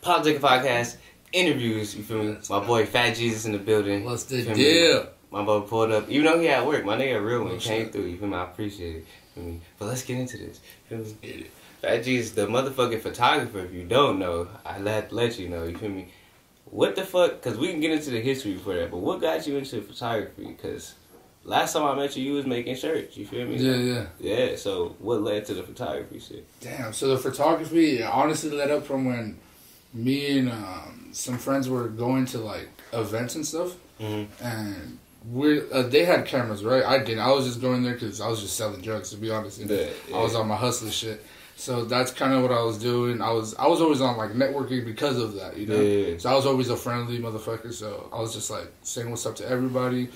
Politics Podcast interviews. You feel me? My boy Fat Jesus in the building. What's the Feel me? deal? My boy pulled up, even though he at work. My nigga real one Oh, came shit. through. You feel me? I appreciate it. Feel me? But let's get into this. Feel me? Fat Jesus, the motherfucking photographer. If you don't know, I let let you know. You feel me? What the fuck? Because we can get into the history before that. But what got you into photography? Because last time I met you, you was making shirts. You feel me? Yeah, yeah. Yeah. So what led to the photography shit? Damn. So the photography honestly led up from when me and um, some friends were going to like events and stuff, Mm-hmm. and we uh, they had cameras, right? I didn't. I was just going there because I was just selling drugs. To be honest, know? Yeah, I was on my hustler shit. So that's kind of what I was doing. I was I was always on like networking because of that, you know. Yeah. So I was always a friendly motherfucker. So I was just like saying what's up to everybody.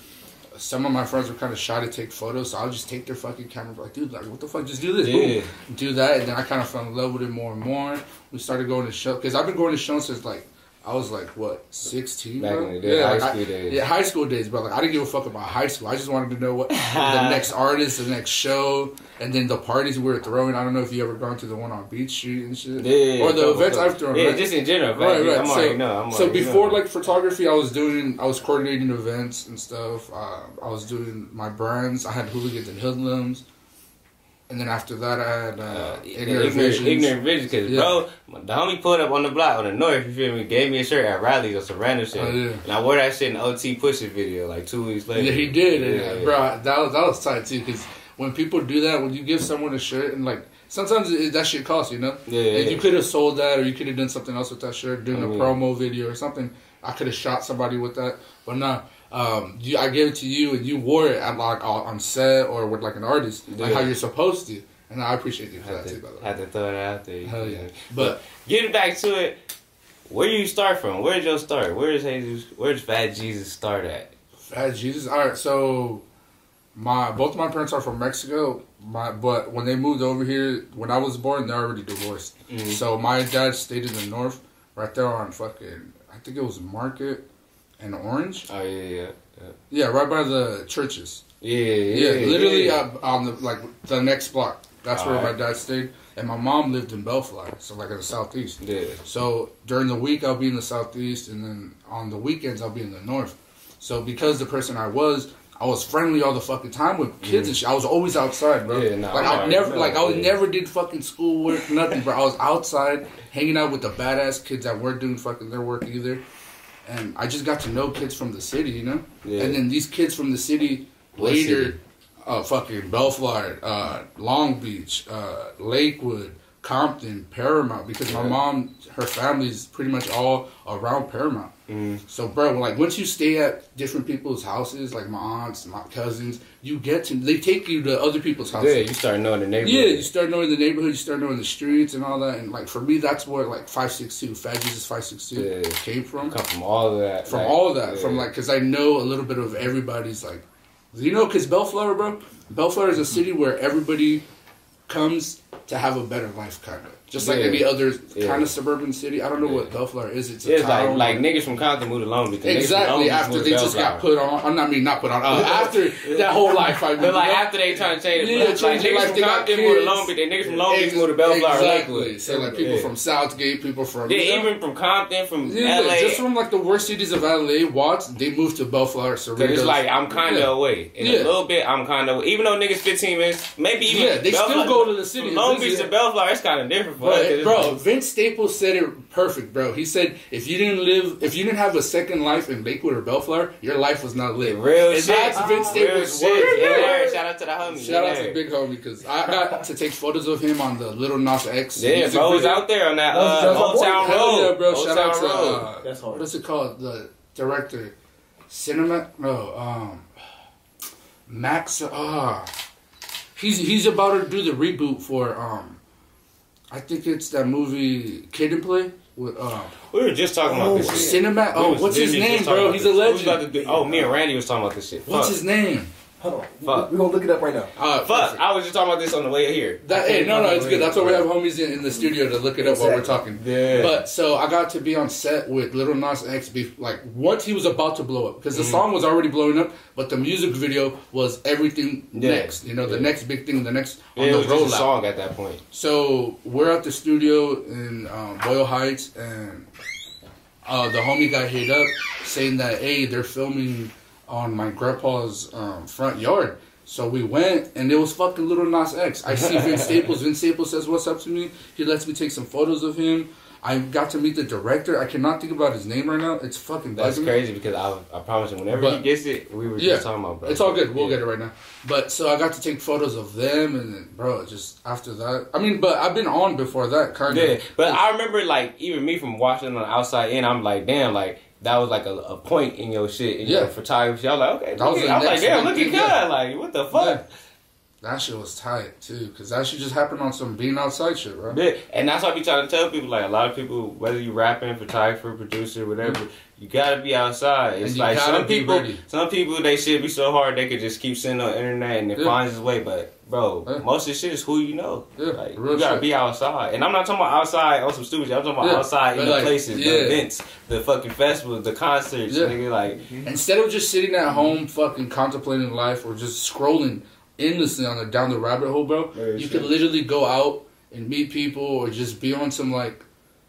Some of my friends were kind of shy to take photos, so I'll just take their fucking camera. Like, dude, like, what the fuck? Just do this. Yeah. Do that, and then I kind of fell in love with it more and more. We started going to shows because I've been going to shows since like I was like what sixteen. Back bro? in the day, yeah, high like, I- school days. Yeah, high school days, but like I didn't give a fuck about high school. I just wanted to know what the next artist, the next show, and then the parties we were throwing. I don't know if you ever gone to the one on Beach Street and shit, Yeah, or the couple- events couple. I've thrown. Yeah, right? just in general. Right, Right, right. I'm so, already know. I'm so already before know. like photography, I was doing, I was coordinating events and stuff. Uh, I was doing my brands. I had hooligans and hoodlums, and then after that, I had uh, Uh, ignorant, ignorant, visions. ignorant vision, cause Yeah. bro, the homie pulled up on the block on the north. You feel me? Gave me a shirt at Riley's or some random shit, Oh, yeah. and I wore that shit in the OT push video like two weeks later. Yeah, he did, Yeah, yeah. bro. That was that was tight too. Because when people do that, when you give someone a shirt and like sometimes it, that shit costs, you know. Yeah, yeah. you could have sold that, or you could have done something else with that shirt, doing I a mean- promo video or something. I could have shot somebody with that, but nah. Um, you, I gave it to you, and you wore it at like on set or with like an artist, like how you're supposed to. And I appreciate you for that too, to, by the way. had to throw it out there. Hell yeah. But Getting back to it, where do you start from? Where's your start? Where does Jesus? Where does Fat Jesus start at? Fat Jesus. All right, so my both of my parents are from Mexico. My but when they moved over here, when I was born, they're already divorced. Mhm. So my dad stayed in the north, right there on fucking. I think it was Market and Orange. Oh yeah, yeah, Yeah, Yeah, right by the churches. yeah, yeah. Yeah, literally uh, on the like the next block. That's where my dad stayed, and my mom lived in Bellflower, so like in the southeast. yeah. So during the week I'll be in the southeast, and then on the weekends I'll be in the north. So because the person I was, I was friendly all the fucking time with kids and shit. I was always outside, bro. Yeah, nah, like I never, know, like I was yeah. never did fucking schoolwork, nothing, bro. I was outside hanging out with the badass kids that weren't doing fucking their work either. And I just got to know kids from the city, you know. Yeah. And then these kids from the city What later, city? uh, fucking Bellflower, uh, Long Beach, uh, Lakewood, Compton, Paramount, because my mom, her family's pretty much all around Paramount. Mhm. So, bro, like once you stay at different people's houses, like my aunts, my cousins, you get to they take you to other people's houses. Yeah, you start knowing the neighborhood. Yeah, you start knowing the neighborhood, you start knowing the streets and all that, and like for me, that's where like five six two, Fat Jesus five six two Yeah. came from come from all of that. from like, all of that, yeah. from like, because I know a little bit of everybody's like, you know, because Bellflower, bro, Bellflower is a city where everybody comes to have a better life, kind of, just like Yeah. any other Yeah. kind of suburban city. I don't know Yeah. what Bellflower is. It's it's like like niggas from Compton moved to Long Beach. The niggas from Long Exactly after they just got put on. I'm not mean, not put on. Uh, after that whole life, I mean, But like after they trying to change it, Yeah, like change niggas life, from they got Compton moved to. Long Beach. They niggas from Long Beach moved to Bellflower, exactly. So like people from Southgate, people from Yeah, you know? even from Compton, from Yeah, LA. just from like the worst cities of LA, Watts, they moved to Bellflower, Cerritos. it's like I'm kind of away. In a little bit, I'm kind of even though niggas 15 minutes, maybe even Yeah, they still go to the city. From Long It's- Beach to. Bellflower, it's kind of different for But, it's bro, like- Vince Staples said it perfect, bro. He said if you didn't live, if you didn't have a second life in Lakewood or Bellflower, your life was not lived. real and shit. that's Vince Real Staples' shit. words. Yeah, word. shout out to the homie. Shout out to the big homie because I got to take photos of him on the Lil Nas X. Yeah, music bro was out there on that uh, that's my Old boy. Town Hell Road. yeah, bro! Old Shout Town out to Road. uh, That's hard. what is it called? The director, Cinema. No, um, Max. Ah, he's he's about to do the reboot for um, I think it's that movie Kid and Play with um, We were just talking about Oh, this shit. Cinema. Oh, was what's his name, bro? He's this. a We was about legend. do- oh, me and Randy was talking about this shit. What's Fuck. his name? Hold on. Fuck. We're gonna look it up right now. Uh, Fuck, I was just talking about this on the way here. That, hey, no, no, it's good. That's why we have homies in, in the studio to look it up while we're talking. Yeah. But so I got to be on set with Lil Nas X. Be, like once he was about to blow up because Mm-hmm. the song was already blowing up, but the music video was everything Yeah. next. You know, the Yeah. next big thing, the next on Yeah, it the was just a song at that point. So we're at the studio in um, Boyle Heights, and uh, the homie got hit up saying that hey, they're filming on my grandpa's um, front yard. So we went, and it was fucking Lil Nas X. I see Vince Staples. Vince Staples says what's up to me. He lets me take some photos of him. I got to meet the director. I cannot think about his name right now. It's fucking That's bugging crazy because I, I promise you, whenever But- he gets it, we were Yeah, just talking about, bro. It's all good. We'll Yeah. get it right now. But so I got to take photos of them, and then, bro, just after that. I mean, but I've been on before that, kind of. Yeah, but I remember like even me from watching on the outside in, I'm like, damn, like that was like a, a point in your shit in Yeah. your photography. I was like, okay, look at- I was like, damn, look at God, like what the fuck? Yeah. That shit was tight too, cause that shit just happened on some being outside shit, bro. Yeah, and that's why I be trying to tell people like a lot of people, whether you rapping, photographer, producer, whatever, you gotta be outside. It's And you like gotta some be people, ready. some people they shit be so hard they could just keep sitting on the internet and it Yeah. finds its way. But bro, Yeah. most of the shit is who you know. Yeah, like real you gotta shit. be outside, and I'm not talking about outside on some stupid shit. I'm talking about Yeah, outside in but the places, yeah. the events, the fucking festivals, the concerts, Yeah. nigga. Like mm-hmm. Instead of just sitting at home, fucking contemplating life, or just scrolling endlessly on the down the rabbit hole, bro, Very you true. can literally go out and meet people, or just be on some like,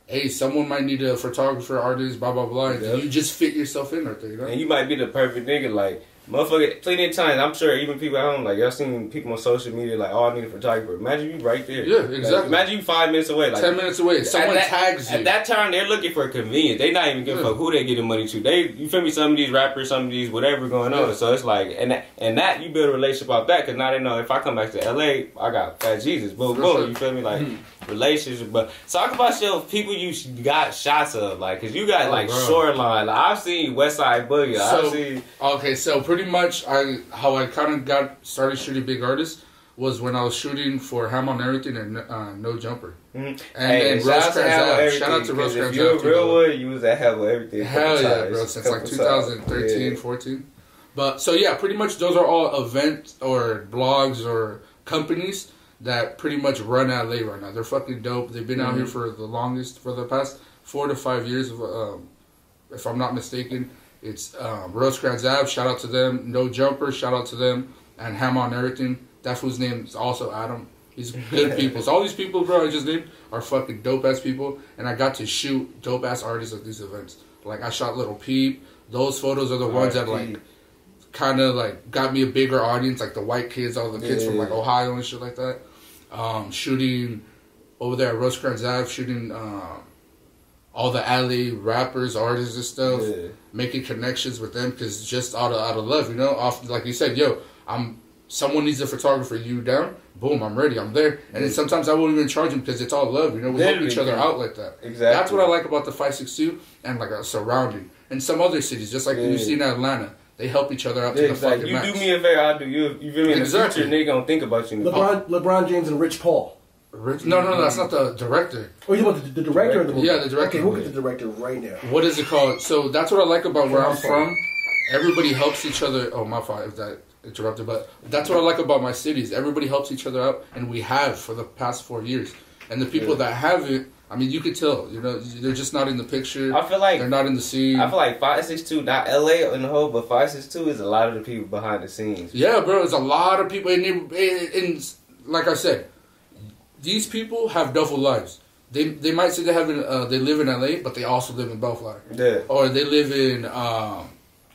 hey, someone might need a photographer, artist, blah blah blah. And Yeah. you just fit yourself in right there, you know. And you might be the perfect nigga, like motherfucker. Plenty of times, I'm sure even people at home, like y'all seen people on social media, like, oh, I need a photographer. Imagine you right there. Yeah, Like, exactly. imagine you five minutes away, like. Ten minutes away, someone that, tags you. At that time, they're looking for convenience. They not even giving a fuck who they getting money to. They, you feel me? Some of these rappers, some of these whatever going on. Yeah. So it's like, and that, and that you build a relationship off that because now they know if I come back to LA, I got Fat Jesus. Boom, boom. You feel me? Like hmm. relationship. But talk about your people you got shots of, like, cause you got Oh, like bro. shoreline. Like, I've seen West Side Boogie. So- I've seen. Okay, so pretty much I how I kind of got started shooting big artists was when I was shooting for Ham on Everything and uh, No Jumper. Mhm. And Hey, out Rose to Hell Kranzab. Shout out to Rose 'cause If you're a real one, you was at Hell Everything. Hell yeah, times, bro! Since like 2013, times. 14. But so yeah, pretty much those are all events or blogs or companies that pretty much run LA right now. They're fucking dope. They've been out here Mm-hmm. for the longest, for the past four to five years. Of, um, if I'm not mistaken, it's um, Rose Kranzab. Shout out to them. No Jumper. Shout out to them. And Ham on Everything. That fool's name is also Adam. He's good people. So all these people, bro, I just named are fucking dope ass people, and I got to shoot dope ass artists at these events. Like I shot Lil Peep. Those photos are the ones that like kind of like got me a bigger audience, like the white kids, all the kids from like Ohio and shit like that. Um, shooting over there at Rosecrans Ave, shooting um, all the alley rappers, artists and stuff, Yeah. making connections with them because just out of out of love, you know. Off like you said, yo, I'm someone needs a photographer. You down? Boom, I'm ready. I'm there. And then sometimes I won't even charge them because it's all love. You know, we help each other yeah. out like that. Exactly. That's what I like about the 562 and like a surrounding. And some other cities, just like Yeah. you see in Atlanta, they help each other out to the exactly. fucking You max. do me a favor, I do you. You feel me? In Exactly. the future, nigga gonna think about you. LeBron, LeBron James and Rich Paul. Rich- No, no, no, that's not the director. Oh, you want the, the director of the movie? Yeah, the director Okay, we'll the get the director right now. What is it called? So that's what I like about where I'm From- from. Everybody helps each other. Oh, my fault if that interrupted, but that's what I like about my cities. Everybody helps each other out, and we have for the past four years. And the people Yeah. that haven't, I mean, you could tell. You know, they're just not in the picture. I feel like They're not in the scene. I feel like five six two, not LA in the whole, but five six two is a lot of the people behind the scenes. Yeah, bro, there's a lot of people, and, and, and like I said, these people have double lives. They they might say they have in, uh, they live in LA, but they also live in Bellflower, Yeah. or they live in um,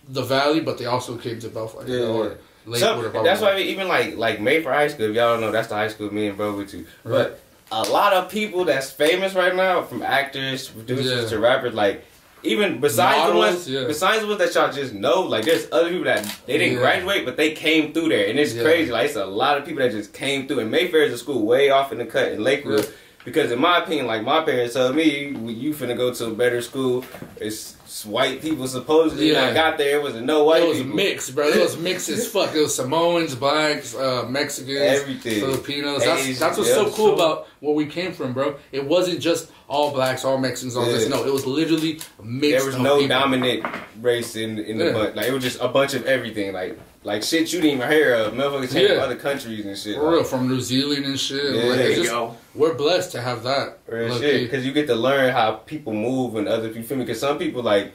the Valley, but they also came to Bellflower, you Yeah, know, or Lakewood, So, or blah, that's blah, why even like like Mayfair High School. If y'all don't know, that's the high school me and bro went to. But a lot of people that's famous right now, from actors, producers Yeah. to rappers, like even besides the ones, yeah. besides the ones that y'all just know, like there's other people that they didn't Yeah. graduate, but they came through there, and it's Yeah. crazy. Like it's a lot of people that just came through. And Mayfair is a school way off in the cut in Lakewood. Because in my opinion, like my parents told me, you, you finna go to a better school. It's white people supposedly. When Yeah. I got there, it was no white It was people. mixed, bro. It was mixed as fuck. It was Samoans, blacks, uh, Mexicans, Everything. Filipinos. That's Asian, that's what's yeah. so cool about where we came from, bro. It wasn't just all blacks, all Mexicans, all this. Yeah. No, it was literally mixed. There was no people. dominant race in in the Yeah. bunch. Like it was just a bunch of everything. Like like shit you didn't even hear of. Motherfuckers came from other countries and shit. For real, from New Zealand and shit. Yeah, like, there you go. We're blessed to have that. Real shit, because you get to learn how people move and other people feel me. Because some people like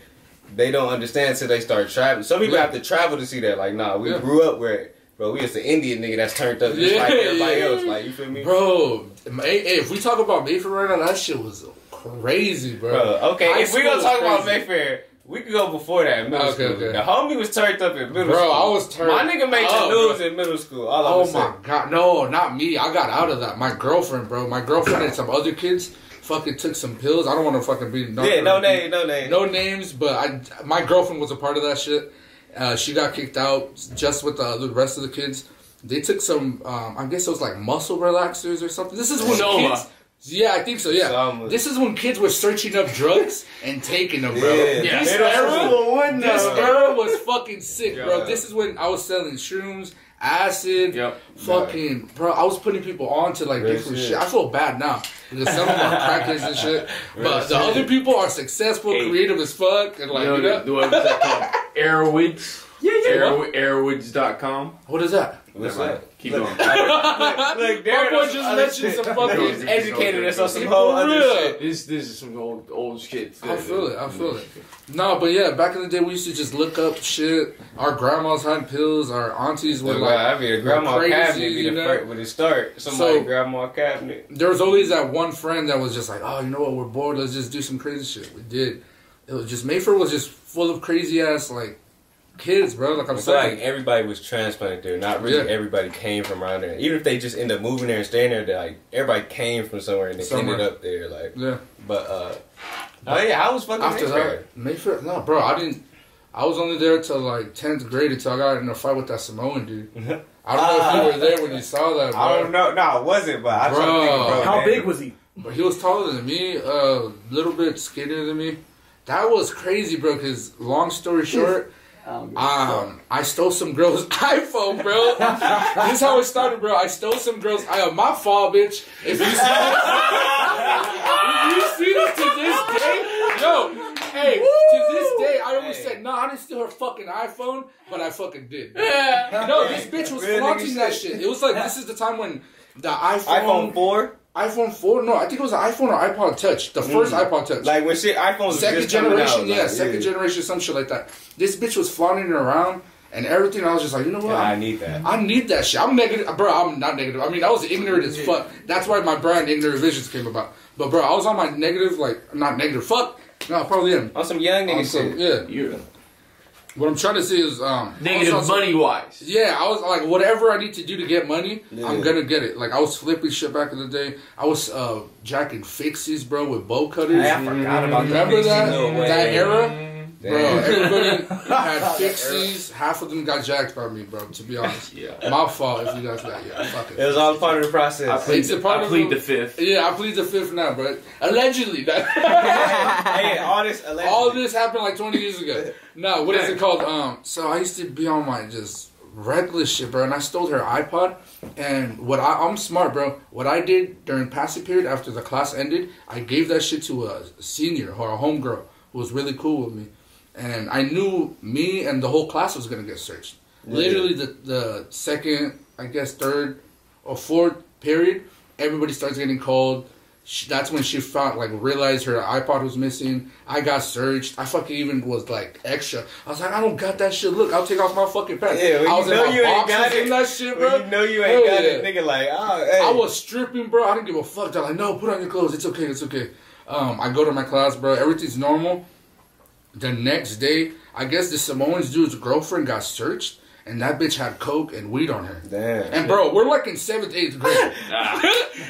they don't understand until they start traveling. Some people Yeah. have to travel to see that. Like, nah, we Yeah. grew up where, bro, we just an Indian nigga that's turned up just Yeah, like everybody yeah. else. Like, you feel me, Bro, hey, if we talk about Mayfair right now, that shit was crazy, bro. Bro, okay, if we gonna talk was about. Mayfair, we could go before that. Middle Okay, school. okay. The homie was turned up in middle Bro, school. Bro, I was turned My nigga made up, the news bro. in middle school. All Oh my god, no, not me. I got out of that. My girlfriend, bro. My girlfriend and some other kids fucking took some pills. I don't want to fucking be Yeah, no name, no name. no names, but I my girlfriend was a part of that shit. Uh, she got kicked out just with the, the rest of the kids. They took some, um, I guess it was like muscle relaxers or something. This is when Soma. kids. Yeah, I think so. Yeah, Soma. this is when kids were searching up drugs and taking them, bro. Yeah, Yeah. This middle era, school wouldn't this know. era was fucking sick, bro. Yeah. This is when I was selling shrooms, acid, Yep. fucking, bro. I was putting people on to like Real different shit. shit. I feel bad now because some of them are crackheads and shit, Real but the shit. other people are successful, Hey. creative as fuck, and like, you know, you know, the, the website called Erowid. yeah, yeah. Airwo- Erowid.com. What is that? What's Never that? Mind. Keep Look, going. look, look, there My boy goes just other mentioned shit. some fucking- educated us on some For whole other real. shit. This this is some old old shit. I feel it. I mm. feel it. No, but yeah, back in the day, we used to just look up shit. Our grandmas had pills. Our aunties were Like, like, I mean, a grandma crazy, cabinet be you the know? first when it start. Somebody So- grandma cabinet. there was always that one friend that was just like, oh, you know what? We're bored. Let's just do some crazy shit. We did. It was just Mayfair was just full of crazy ass like kids, bro. Like I'm I feel saying. like everybody was transplanted there. Not really Yeah. everybody came from around there. Even if they just end up moving there and staying there, they like everybody came from somewhere and they Somewhere. ended up there. Like, yeah. but uh, oh yeah, I was fucking After Mayfair. that, Mayfair. No, bro. I didn't. I was only there till like tenth grade until I got in a fight with that Samoan dude. I don't know if you were there when you saw that, bro. I don't know. No, I wasn't, but I Bro. think, bro. How man. big was he? But he was taller than me, a uh, little bit skinnier than me. That was crazy, bro. Cause long story short, um, I stole some girl's iPhone, bro. this is how it started, bro. I stole some girl's. I, my fault, bitch. If you see this, if you see this to this day, yo, hey, to this day, I always Hey. said, no, I didn't steal her fucking iPhone, but I fucking did. No, this bitch was Real flaunting that shit. shit. It was like this is the time when the iPhone, iPhone four, iPhone four. No, I think it was an iPhone or iPod Touch. The first mm. iPod Touch. like when shit iPhones second generation, out, yeah, like, second generation, some shit like that. This bitch was flaunting it around and everything. I was just like, you know what? Yeah, I need that. I need that shit. I'm negative, bro. I'm not negative. I mean, I was ignorant as fuck. That's why my brand Ignorant Visions came about. But bro, I was on my negative, like not negative. Fuck. No, I probably am. On some young nigga On some- shit. yeah. You're What I'm trying to say is, um, negative I was on some- money wise. Yeah, I was like, whatever I need to do to get money, I'm gonna get it. Like I was flipping shit back in the day. I was uh, jacking fixies, bro, with bow cutters. Hey, I forgot about the Remember Pixie that Lil Wayne. that era? Bro, Damn. everybody had fixies. Half of them got jacked by me, bro. To be honest, Yeah. my fault if you guys got yeah. Fuck It it. was all part of the I process. plead, the, part I plead the- the fifth. Yeah, I plead the fifth now, bro. Allegedly, that hey, all this allegedly. all this happened like 20 years ago. No, what is it called? Um, so I used to be on my just reckless shit, bro, and I stole her iPod. And what I, I'm smart, bro. What I did during passing period after the class ended, I gave that shit to a senior or a homegirl who was really cool with me, and I knew me and the whole class was gonna get searched. Literally, the the second, I guess, third or fourth period, everybody starts getting called. She, that's when she found like realized her iPod was missing. I got searched. I fucking even was like extra. I was like, I don't got that shit. Look, I'll take off my fucking pants. Yeah, when I was in know my you ain't got it, that shit, bro. you know you Hell ain't got yeah. it, nigga, like, oh, hey. I was stripping, bro. I didn't give a fuck. They're like, no, put on your clothes. It's okay. It's okay. Um, I go to my class, bro. Everything's normal. The next day, I guess the Samoan dude's girlfriend got searched, and that bitch had coke and weed on her. Damn. And bro, we're like in seventh, eighth grade. Ah.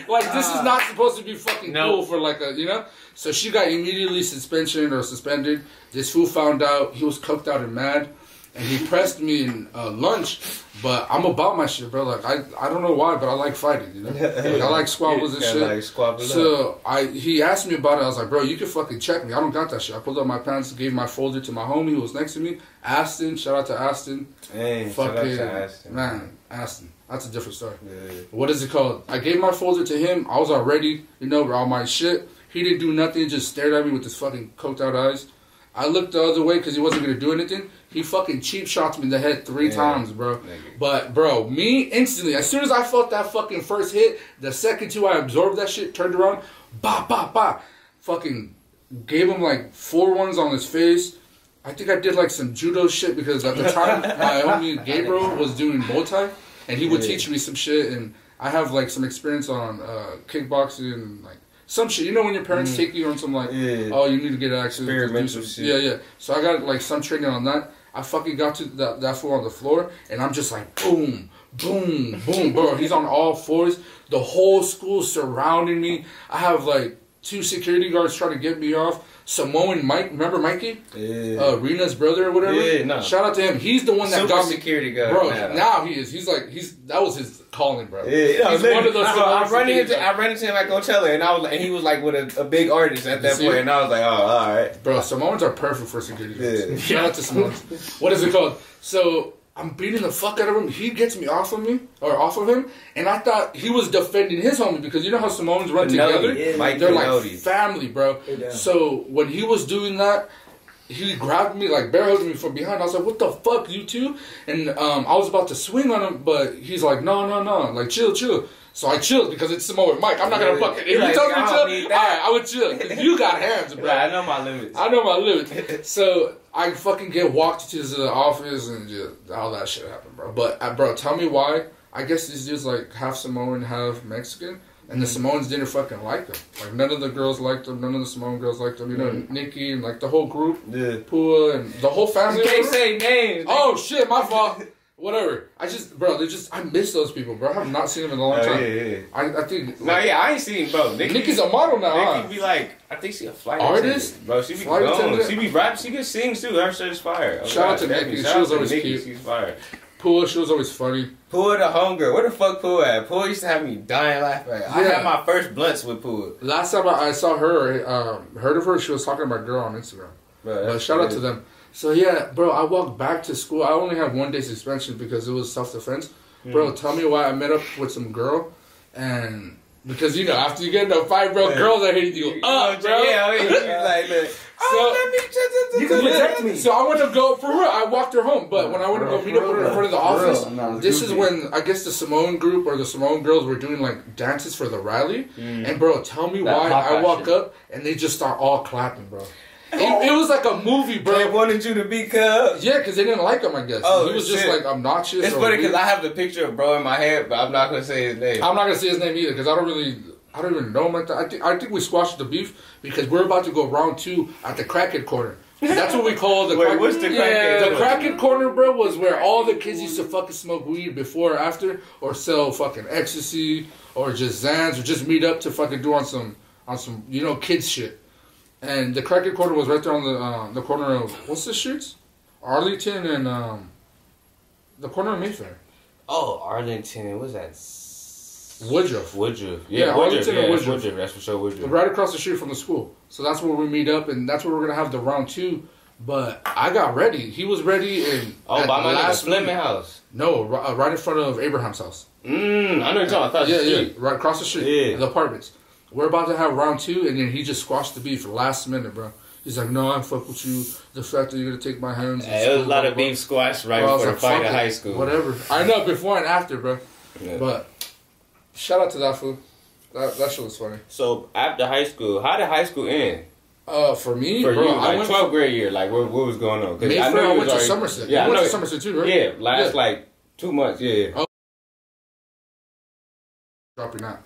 like this is not supposed to be fucking Nope. cool for like a you know. So she got immediately suspension or suspended. This fool found out he was coked out and mad, and he pressed me in uh, lunch. But I'm about my shit, bro. Like I, I don't know why, but I like fighting. You know, like, I like squabbles and Yeah, shit. like squabble. So I he asked me about it. I was like, bro, you can fucking check me. I don't got that shit. I pulled up my pants, gave my folder to my homie who was next to me, Aston. Shout out to Aston. Out Fucking to Ashton. man, Aston. That's a different story. Yeah. What is it called? I gave my folder to him. I was already, you know, all my shit. He didn't do nothing. Just stared at me with his fucking coked out eyes. I looked the other way because he wasn't gonna do anything. He fucking cheap shots me in the head three Yeah. times, bro. But bro, me instantly, as soon as I felt that fucking first hit, the second two I absorbed that shit, turned around, ba ba ba, fucking gave him like four ones on his face. I think I did like some judo shit because at the time my homie Gabriel was doing Muay Thai and he would Yeah. teach me some shit and I have like some experience on uh, kickboxing and like some shit. You know when your parents mm. take you on some like Yeah. oh you need to get access to do some shit. Yeah, yeah. So I got like some training on that. I fucking got to that that fool on the floor and I'm just like boom, boom, boom, bro. He's on all fours. The whole school surrounding me. I have like two security guards trying to get me off. Samoan Mike, remember Mikey? Yeah. Uh, Rena's brother or whatever. Yeah, no. Shout out to him. He's the one that Super got me. security guard. Bro, now. now he is. He's like he's that was his calling, bro. Yeah, you know, He's one of those I, I, celebrities ran into, he's I ran into him at Coachella, and I was, like, and he was like with a, a big artist at that see point, it? and I was like, oh, all right. Bro, Samoans are perfect for security guards. Yeah. Shout out to Samoans. what is it called? So I'm beating the fuck out of him. He gets me off of me or off of him, and I thought he was defending his homie because you know how Samoans run Pinoti, together. yeah, Mike They're like family, bro. They. So when he was doing that, he grabbed me like bear hugged me from behind. I was like, "What the fuck, you two? And um, I was about to swing on him, but he's like, "No, no, no, like chill, chill." So I chilled because it's Samoan Mike. I'm not gonna fuck it. If you me to chill, need all that. right, I would chill. You got hands, bro. Like, I know my limits. I know my limits. So I fucking get walked to the office and just all that shit happened, bro. But uh, bro, tell me why? I guess these dudes like half Samoan, half Mexican, and the Samoans didn't fucking like them. Like none of the girls liked them. None of the Samoan girls liked them. You know, Nikki and like the whole group, Yeah. Pua and the whole family. You can't say names. Oh shit, my fault. Whatever. I just, bro, they just, I miss those people, bro. I have not seen them in a long Oh, time. yeah, yeah. I, I think. No, yeah, I ain't seen bro. Nikki, Nikki's a model now, huh? Be like, I think she a flight Artist? attendant. bro. She be Flight gone. attendant? She be rap. She can sing too. Her shit is fire. Oh, Shout out to. Nikki. Shout She was always Nikki. cute. She's fire. Pua, she was always funny. Pua the hunger. Where the fuck Pua at? Pua used to have me dying laughing. I had my first blunts with Pua. Last time I, I saw her, um, heard of her, she was talking about girl on Instagram. Bro, But shout out to them. So yeah, bro, I walked back to school. I only had one day suspension because it was self defense. Bro, tell me why I met up with some girl, and because you know after you get in a fight, bro, Yeah. girls are hitting you up, bro. Yeah, I mean, you like, look, oh, let me just, You can protect me. So I went to go for real. I walked her home, but when I went to go meet up with her in front of the office, No, it's this is when I guess the Samoan group or the Samoan girls were doing like dances for the rally. And bro, tell me That why I out walk shit. up and they just start all clapping, bro. It, was like a movie, They bro. wanted you to be cub. Yeah, because they didn't like him, I guess. Oh, he was just like obnoxious. It's funny because. I have the picture of bro in my head, but I'm not gonna say his name. I'm not gonna say his name either because I don't really, I don't even know that. I think I think we squashed the beef because we're about to go round two at the crackhead corner. That's what we call the. Wait, crack- what's the Yeah, crackhead The corner? crackhead corner, bro, was where all the kids used to fucking smoke weed before or after, or sell fucking ecstasy, or just Zans, or just meet up to fucking do on some on some you know kids shit. And the crackhead corner was right there on the um, the corner of what's the streets, Arlington and um, the corner of Mayfair, Oh, Arlington. What's that? Woodruff. Woodruff. Yeah, Yeah, Woodruff. Arlington Yeah, and Woodruff. Woodruff. That's for sure. Woodruff. right across the street from the school. So that's where we meet up, and that's where we're gonna have the round two. But I got ready. He was ready, and Oh, by my last Fleming house. No, uh, right in front of Abraham's house. Mmm, I know you're talking about. Yeah, yeah, right across the street. Yeah. the apartments. We're about to have round two, and then he just squashed the beef last minute, bro. He's like, "No, I fuck with you. The fact that you're gonna take my hands." Yeah, there was a lot of beef squash right blah." Bro, before the like, fight in high school. Whatever. I know before and after, bro. Yeah. But shout out to that fool. That that shit was funny. So after high school, how did high school end Uh, for me, for bro, you? I Like 12th grade year, like what, what was going on? Because I, I went was to Somerset. Yeah, you I went know. to Somerset too, right? Yeah, last Yeah. like two months. Yeah, yeah. dropping out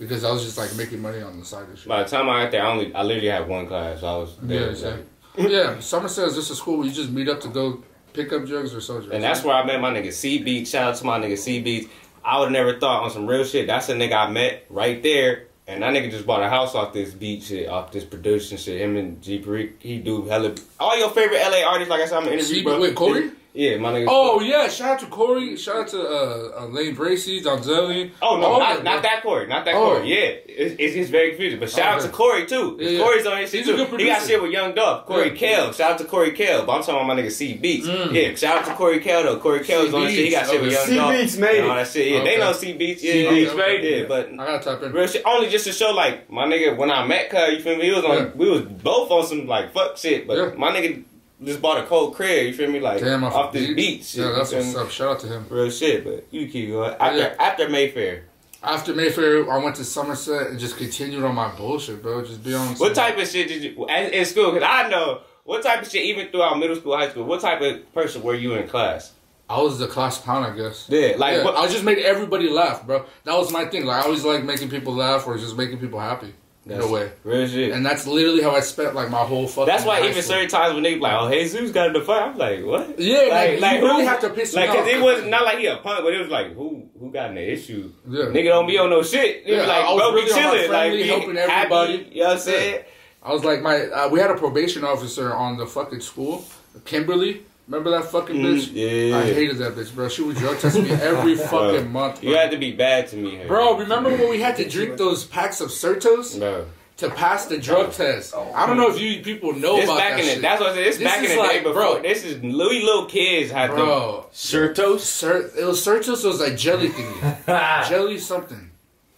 because I was just like making money on the side and shit. By the time I got there, I only I literally had one class. So I was there. yeah, exactly. yeah, Somerset is just a school where you just meet up to go pick up drugs or drugs. And that's where I met my nigga C. Shout out to my nigga C. I would have never thought on some real shit. That's a nigga I met right there. And that nigga just bought a house off this beat shit, off this production shit. Him and G Perique, he do hella all your favorite LA artists. Like I said, I'm an interview, bro. with Corey? Yeah, my nigga. Oh yeah, shout out to Corey. Shout out to uh, uh Lane Bracy, Donzelli. Oh no, All not, them, not that Corey, not that Oh. Corey. Yeah, it's, it's just very confusing. But shout out to Corey too. Yeah, yeah. Corey's on his shit He's a too. good He got shit with Young Dog, Corey Yeah. Kale. Shout out to Corey Kale. But I'm talking about my nigga C Beats. Mm. Yeah, shout out to Corey Kale though. Corey Kale's on his shit. He got C shit with Beats. Young Dog. C Beats made and all it. that shit. Yeah, Okay. they know C Beats. Yeah, C Beats yeah, made yeah, it. but. I gotta type in. Real shit, only just to show like my nigga when I met Cuz, you feel me? He was on, Yeah. we was both on some like fuck shit, but my nigga just bought a cold crib, you feel me? Like Damn, off, off the this beach. Yeah, shit, that's what's up. Shout out to him. Real shit, but you keep going. After, Yeah. after Mayfair, After Mayfair, I went to Somerset and just continued on my bullshit, bro. Just be on. what type of shit did you in, in school? Because I know what type of shit even throughout middle school, high school. What type of person were you in class? I was the class clown, I guess. Yeah, like yeah, I just made everybody laugh, bro. That was my thing. Like I always like making people laugh or just making people happy in a way. real shit. And that's literally how I spent like my whole fucking. that's why high even school. certain times when they be like, "Oh, Jesus got in the fight," I'm like, "What?" Yeah, like, you really who- have to piss me like, cause it was not like he a punk, but it was like, who who got in the issue? Yeah. Nigga don't be on no shit. They be Yeah, like, I was bro, be really on my chilling, like friendly, be helping happy, everybody. You know what I'm saying? I was like my. Uh, we had a probation officer on the fucking school, Kimberly. Remember that fucking bitch? Mm, yeah. I hated that bitch, bro. She would drug test me every fucking month. You had to be bad to me, here. Bro, remember when we had to drink those packs of Certos Bro. to pass the drug test? I don't know if you people know This about back that in the shit. that's what I said. This, This back in is the day like, before. bro. This is Louis little kids had to. Bro, Certos. Cer- it was Certos. It was like jelly thingy, jelly something.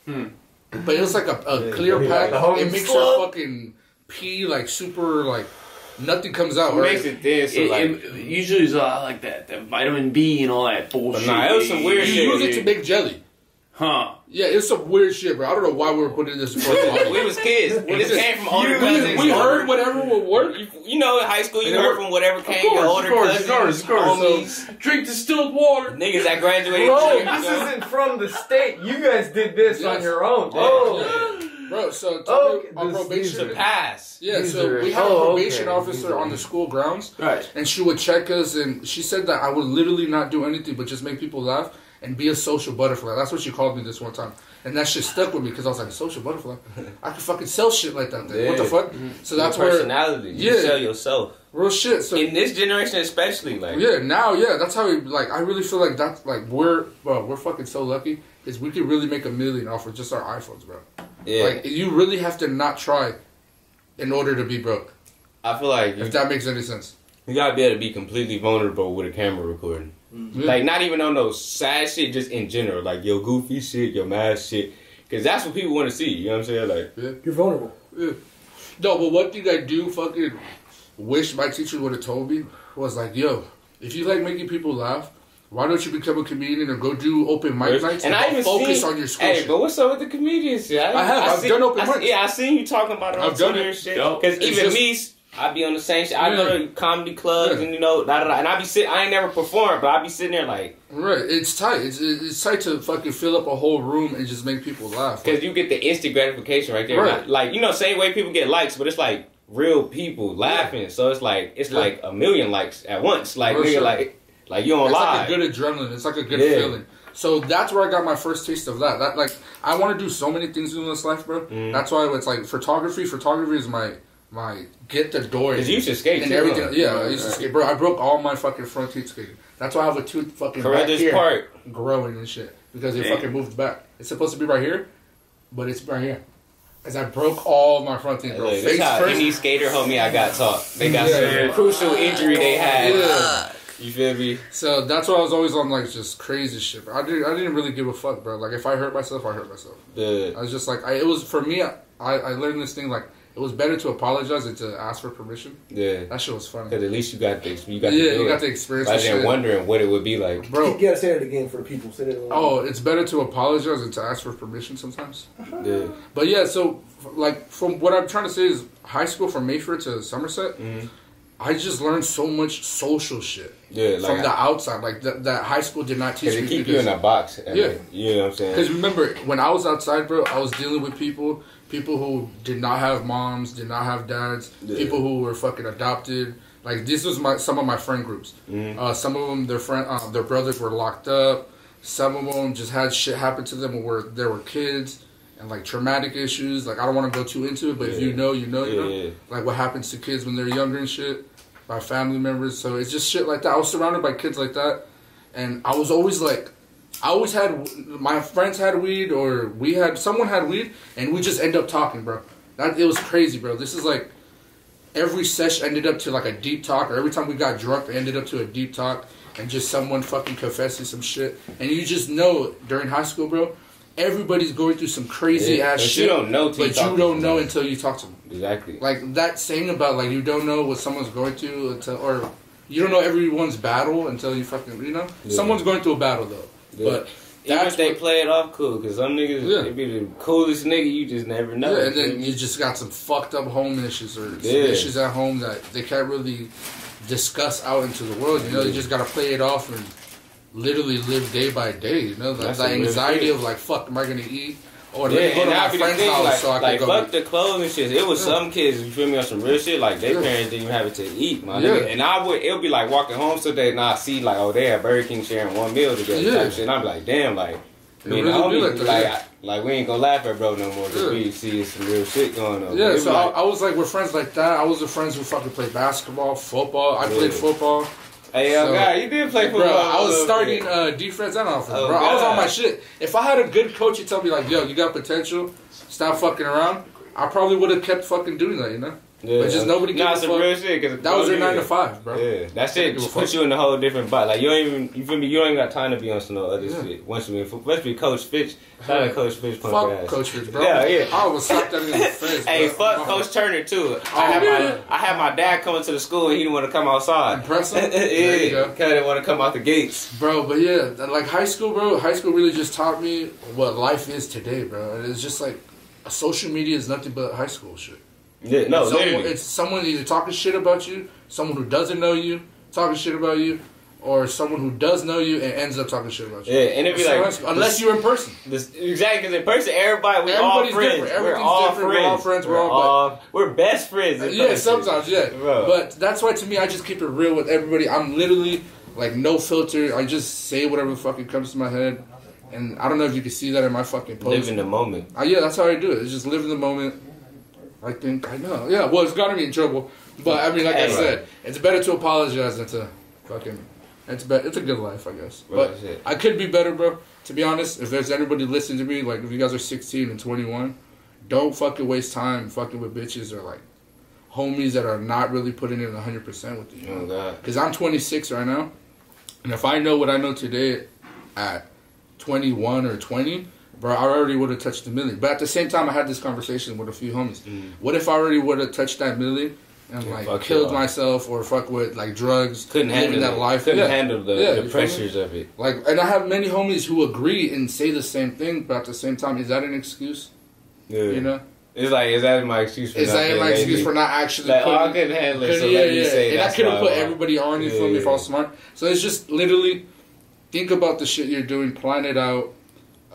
But it was like a, a clear pack. It makes slug. your fucking pee like super like nothing comes out. It Right? makes it thin, so It, like. it usually is uh, like that, that vitamin B and all that bullshit. nah, it was some weird You shit. You use it to make jelly. Huh? Yeah, it's some weird shit, bro. I don't know why we were putting this. in we was kids. And this came from older we, cousins. we heard whatever would work. You, you know, in high school, you heard from whatever came course, your of older course, cousins, of course, of course. Drink distilled water. niggas that graduated. Bro, this isn't from the state. You guys did this Yes. on your own. Yeah. Oh, Bro, so Oh, on this- probation. are- pass. Yeah, so are- we had a oh, probation okay. officer on the school grounds, Right. and she would check us, and she said that I would literally not do anything but just make people laugh and be a social butterfly. That's what she called me this one time, and that shit stuck with me because I was like, a social butterfly. I could fucking sell shit like that. Then. What the fuck? Mm-hmm. So that's Your where personality. You Yeah. sell yourself. real shit. So In this generation, especially, like yeah, now yeah, that's how we like. I really feel like that's like we're bro, we're fucking so lucky because we could really make a million off of just our iPhones, bro. yeah. Like you really have to not try in order to be broke. I feel like you, If that makes any sense. you gotta be able to be completely vulnerable with a camera recording. Yeah. Like not even on those sad shit, just in general, like your goofy shit, your mad shit, because that's what people want to see. You know what I'm saying? Like you're vulnerable. No, but one thing I do fucking wish my teacher would have told me was like, yo, if you like making people laugh, why don't you become a comedian or go do open mic nights and, I even focus seen, on your school Hey, shit? but what's up with the comedians shit? I have. I've seen- done open I mics. Yeah, I seen you talking about it on I've done Twitter it. and shit. Yup. Because It's even just- me, I be on the same shit. I Yeah. go to comedy clubs Yeah. and you know, da, da, da, and I be sit. I ain't never performed, but I'd be sitting there like, Right, it's tight. It's it's tight to fucking fill up a whole room and just make people laugh. because you get the instant gratification right there. Right. Like you know, same way people get likes, but it's like real people laughing. So it's like it's Yeah. like a million likes at once. Like nigga, sure. like like you on It's live. like a good adrenaline. It's like a good Yeah. feeling. So that's where I got my first taste of that. That like I want to do so many things in this life, bro. Mhm. That's why it's like photography. Photography is my my get the door. Because you should skate and too, everything. huh? Yeah, I used to skate, bro. I broke all my fucking front teeth skating. That's why I have a tooth fucking back Carruthers here Park. growing and shit because it Damn. fucking moved back. It's supposed to be right here, but it's right here. Cause I broke all my front teeth, bro. Look, Face how first. any skater homie I got taught. They got Yeah. some crucial injury they had. Yeah. You feel me? So that's why I was always on like just crazy shit. Bro. I didn't. I didn't really give a fuck, bro. Like if I hurt myself, I hurt myself. The I was just like, I, it was for me. I, I learned this thing like it was better to apologize than to ask for permission. yeah. That shit was funny. Because at least you got the you got yeah, to you got the experience. I and didn't wondering what it would be like. bro. You gotta say it again for the people. Say it again. Oh, it's better to apologize than to ask for permission sometimes. Yeah. But yeah, so like from what I'm trying to say is high school from Mayfair to Somerset, Mhm. I just learned so much social shit Yeah, from like the outside. Like that, that high school did not teach me. they keep because- you in a box. and, Yeah. like, you know what I'm saying? Because remember, when I was outside, bro, I was dealing with people, people who did not have moms, did not have dads, Yeah. people who were fucking adopted. Like this was my some of my friend groups. Mhm. Uh, some of them, their friend, uh, their brothers were locked up. Some of them just had shit happen to them where there were kids and like traumatic issues. Like I don't want to go too into it, but if you know, you know, you Yeah, know. Like what happens to kids when they're younger and shit. by family members. So it's just shit like that. I was surrounded by kids like that, and I was always like, I always had my friends had weed or we had someone had weed, and we just end up talking, bro. That it was crazy, bro. This is like every session ended up to like a deep talk, or every time we got drunk, it ended up to a deep talk, and just someone fucking confessing some shit. And you just know during high school, bro, everybody's going through some crazy Yeah, ass but shit. you don't know you but you don't know them. until you talk to them. Exactly. Like that saying about like you don't know what someone's going through until, or you don't know everyone's battle until you fucking you know. Yeah. Someone's going through a battle though, Yeah. but Even if they play it off cool, because some niggas, Yeah. they be the coolest nigga, you just never know. Yeah, and then you just got some fucked up home issues or Yeah. issues at home that they can't really discuss out into the world. You know, you just gotta play it off and literally live day by day. You know, like That's that anxiety of like, fuck, am I gonna eat? Or yeah, let me go to and my friend's thing, house like, so I like can go. fuck the clothes and shit. It was Yeah. some kids, you feel me, on some real shit. Like their Yeah. parents didn't even have it to eat, my nigga. And I would, it would be like walking home today and I see like, oh, they have Burger King sharing one meal together, Yeah. type shit. And I'm like, damn, like, me and really be homies, like like. I- like, we ain't gonna laugh at bro no more. Cause we see some real shit going on. Yeah, so be I, I was like with friends like that. I was with friends who fucking played basketball, football. I played football. Hey, yo, so- guy, you did play football. Bro, I was starting uh, defense and offense, Oh, bro. I was on my shit. If I had a good coach, he'd tell me like, "Yo, you got potential. Stop fucking around." I probably would have kept fucking doing that, you know. Yeah, but just nobody Nah, gave a some fuck. real shit. Cause That was your yeah. nine to five, bro. Yeah, that Give shit a puts you in a whole different bot. Like you don't even, you feel me? You don't even got time to be on some no other Yeah. shit. Once you in, football. especially Coach Fitch. Shout out Coach Fitch, Fuck ass. Coach Fitch, bro. Yeah, yeah. I was slap that in the face. Hey, bro. fuck No. Coach Turner too. Oh, I had my, I had my dad coming to the school and he didn't want to come outside. Impress him? There you yeah, go. cause he didn't want to come out the gates. Bro, but yeah, like high school, bro. High school really just taught me what life is today, bro. And it's just like social media is nothing but high school shit. Yeah, no, someone, literally. it's someone either talking shit about you, someone who doesn't know you talking shit about you, or someone who does know you and ends up talking shit about you. Yeah, and it'd be So like unless you're in person. This, exactly, because in person, everybody, we're all friends. different. We're Everything's all different. friends. We're all friends. We're all- we're best friends. in Yeah, person. sometimes, yeah. Bro. But that's why to me, I just keep it real with everybody. I'm literally like no filter. I just say whatever the fucking comes to my head, and I don't know if you can see that in my fucking post. live in the moment. Uh, yeah, that's how I do it. It's just live in the moment. I think I know. Yeah, well, it's gonna be in trouble, but I mean, like I said, it's better to apologize than to fucking. It's be- It's a good life, I guess. But. I could be better, bro. To be honest, if there's anybody listening to me, like if you guys are 16 and 21, don't fucking waste time fucking with bitches or like homies that are not really putting in 100 percent with you. Oh. Because I'm 26 right now, and if I know what I know today at 21 or 20, bro, I already would have touched a million. But at the same time, I had this conversation with a few homies. Mm. What if I already would have touched that million and Yeah, like killed myself or fuck with like drugs, Couldn't handle that it. life? Couldn't Yeah. handle the, Yeah, the you feel me? pressures of it. Like, and I have many homies who agree and say the same thing, but at the same time, is that an excuse? Yeah. You know, It's like, is that my excuse for is not that my excuse for not actually? Like, oh, I putting- couldn't handle it, so yeah, yeah. say and I could have put everybody on you for me if I was smart. So it's just literally think about the shit you're doing, plan it out,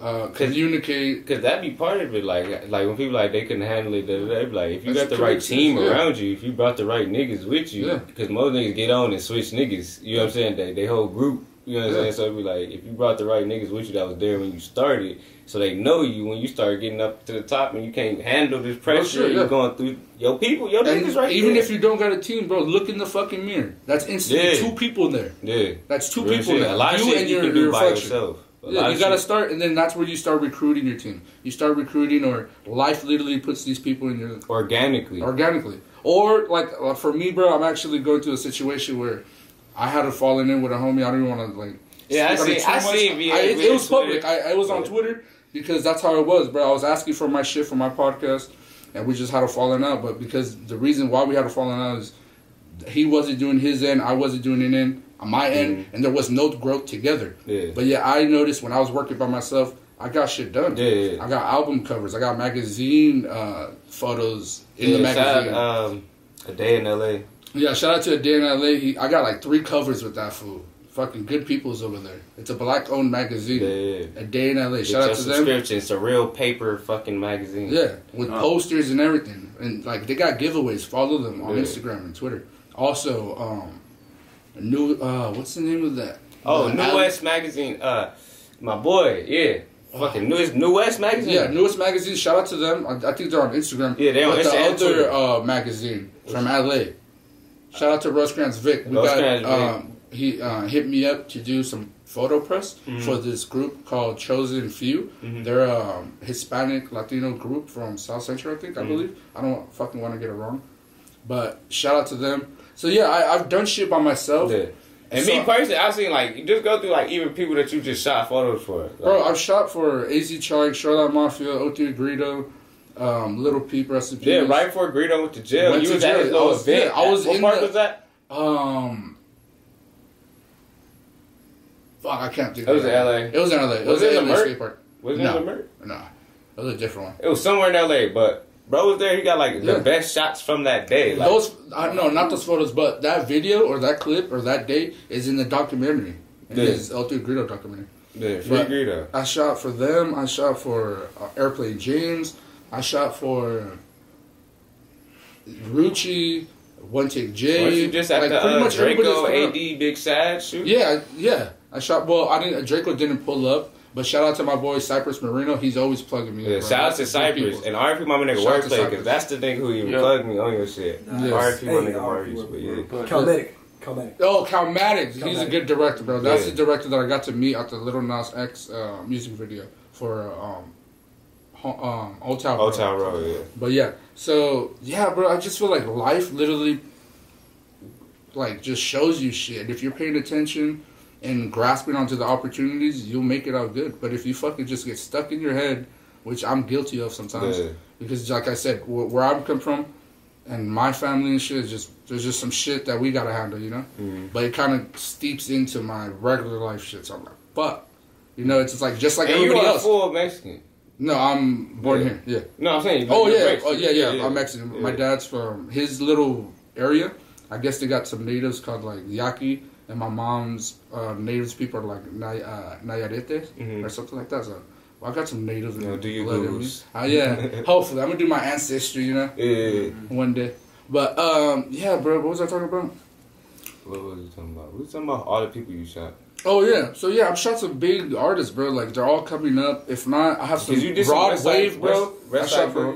uh, communicate. Cause that be part of it. Like, like when people like they couldn't handle it, they be like, if you That's got the right team yeah. around you, if you brought the right niggas with you, Yeah. because most niggas get on and switch niggas. You know what I'm saying? They, they whole group. You know what I'm Yeah. saying? So it'd be like, if you brought the right niggas with you that was there when you started, so they know you when you start getting up to the top and you can't handle this pressure. sure, You're going through your people, your And niggas right even there. if you don't got a team, bro, look in the fucking mirror. That's instantly Yeah. two people there. yeah, That's two Real people shit. there. A lot of you shit and you your, can do your by reflection. yourself. Yeah, you gotta start, and then that's where you start recruiting your team. You start recruiting, or life literally puts these people in your organically. organically. Or like uh, for me, bro, I'm actually going through a situation where I had a falling in with a homie. I don't even want to like. Yeah, I speak on it see- I see via- I- it, it was public. I, I was on. Twitter because that's how it was, bro. I was asking for my shit for my podcast, and we just had a falling out. But because the reason why we had a falling out is he wasn't doing his end, I wasn't doing it in on my end, and there was no growth together. Yeah. But yeah, I noticed when I was working by myself, I got shit done. Yeah, yeah. I got album covers. I got magazine uh, photos in the Yeah, shout magazine. out, um, a day in LA. yeah, shout out to a day in LA. He, I got like three covers with that fool. Fucking good people's over there. It's a black owned magazine. Yeah. A day in LA. Shout your out to them. subscription. It's a real paper fucking magazine. Yeah, with Oh. posters and everything, and like they got giveaways. Follow them on Yeah. Instagram and Twitter. Also, um, new uh, what's the name of that? Oh, The New West magazine. Uh, my boy. Yeah. Fucking New New West magazine. Yeah, newest magazine. Shout out to them. I, I think they're on Instagram. Yeah, they're on but Insta the other uh, magazine from LA. Uh, Shout out to Rosecrans Vic. We Rosecrans got um, he uh, hit me up to do some photo press for this group called Chosen Few. Mhm. They're a um, Hispanic Latino group from South Central, I think I Mhm. believe. I don't fucking want to get it wrong, but shout out to them. So yeah, I, I've done shit by myself, Yeah. And So- me personally, I've seen like just go through like even people that you just shot photos for. Like, bro. I've shot for AZ Charlie, Shoreline Mafia, 03 Greedo, um, Lil Peep recipes. yeah, right before Greedo went to jail, Went you to was at jail. his little I was- event. yeah, I was what in part the- was that? Um, fuck, I can't think. It was in LA. It was in LA. It Was was, it in in the skate park. Was it No. in the Merc? Nah, it was a different one. It was somewhere in LA, but bro was there. He got like Yeah. the best shots from that day. Like, those, I, no, not those photos, but that video or that clip or that day is in the documentary. It Yeah. is El Tio Grito documentary. the free but- Greedo. I shot for them. I shot for uh, Airplane James. I shot for Rucci, One Take J. Weren't you just at like, the pretty uh, much everybody's Draco AD. Big Sad shoot? Yeah, yeah. I shot. Well, I didn't. Draco didn't pull up, but shout out to my boy Cypress Marino. He's always plugging me. Yeah, up, shout out to That's the good Cypress and RP my nigga Shout out to Wordplay because that's the nigga who even Yeah. plugged me on your shit. Yes. RP my Hey, nigga RP Maurice, but yeah. Calmatic. Calmatic. Oh, Calmatic. He's a good director, bro. That's Yeah. the director that I got to meet at the Lil Nas X uh, music video for um, um, Old Town. Road. Old Town Road, yeah. But yeah, so yeah, bro. I just feel like life literally, like, just shows you shit. If you're paying attention and grasping onto the opportunities, you'll make it out good. But if you fucking just get stuck in your head, which I'm guilty of sometimes, Yeah. because like I said, wh- where I've come from, and my family and shit is just there's just some shit that we gotta handle, you know. Mhm. But it kind of steeps into my regular life shit. So I'm like, fuck. You know, it's just like just like And you are else. full Mexican. No, I'm born Yeah. here. Yeah. No, I'm saying. Oh yeah, Mexican. oh yeah, yeah. I'm Mexican. My dad's from his little area. I guess they got some natives called like Yaqui, and my mom's uh, natives people are like Nay- uh, Nayaretes Mhm. or something like that. So well, I got some natives. in No, do you blood in me. Googles? Uh, yeah, hopefully I'm gonna do my ancestry, you know, Yeah, yeah, yeah. one day. But um, yeah, bro. What was I talking about? What was you talking about? We was talking about all the people you shot. Oh yeah, so yeah, I've shot some big artists, bro. Like they're all coming up. If not, I have some Because you did some Rod Side- Wave, bro. West, West I shot for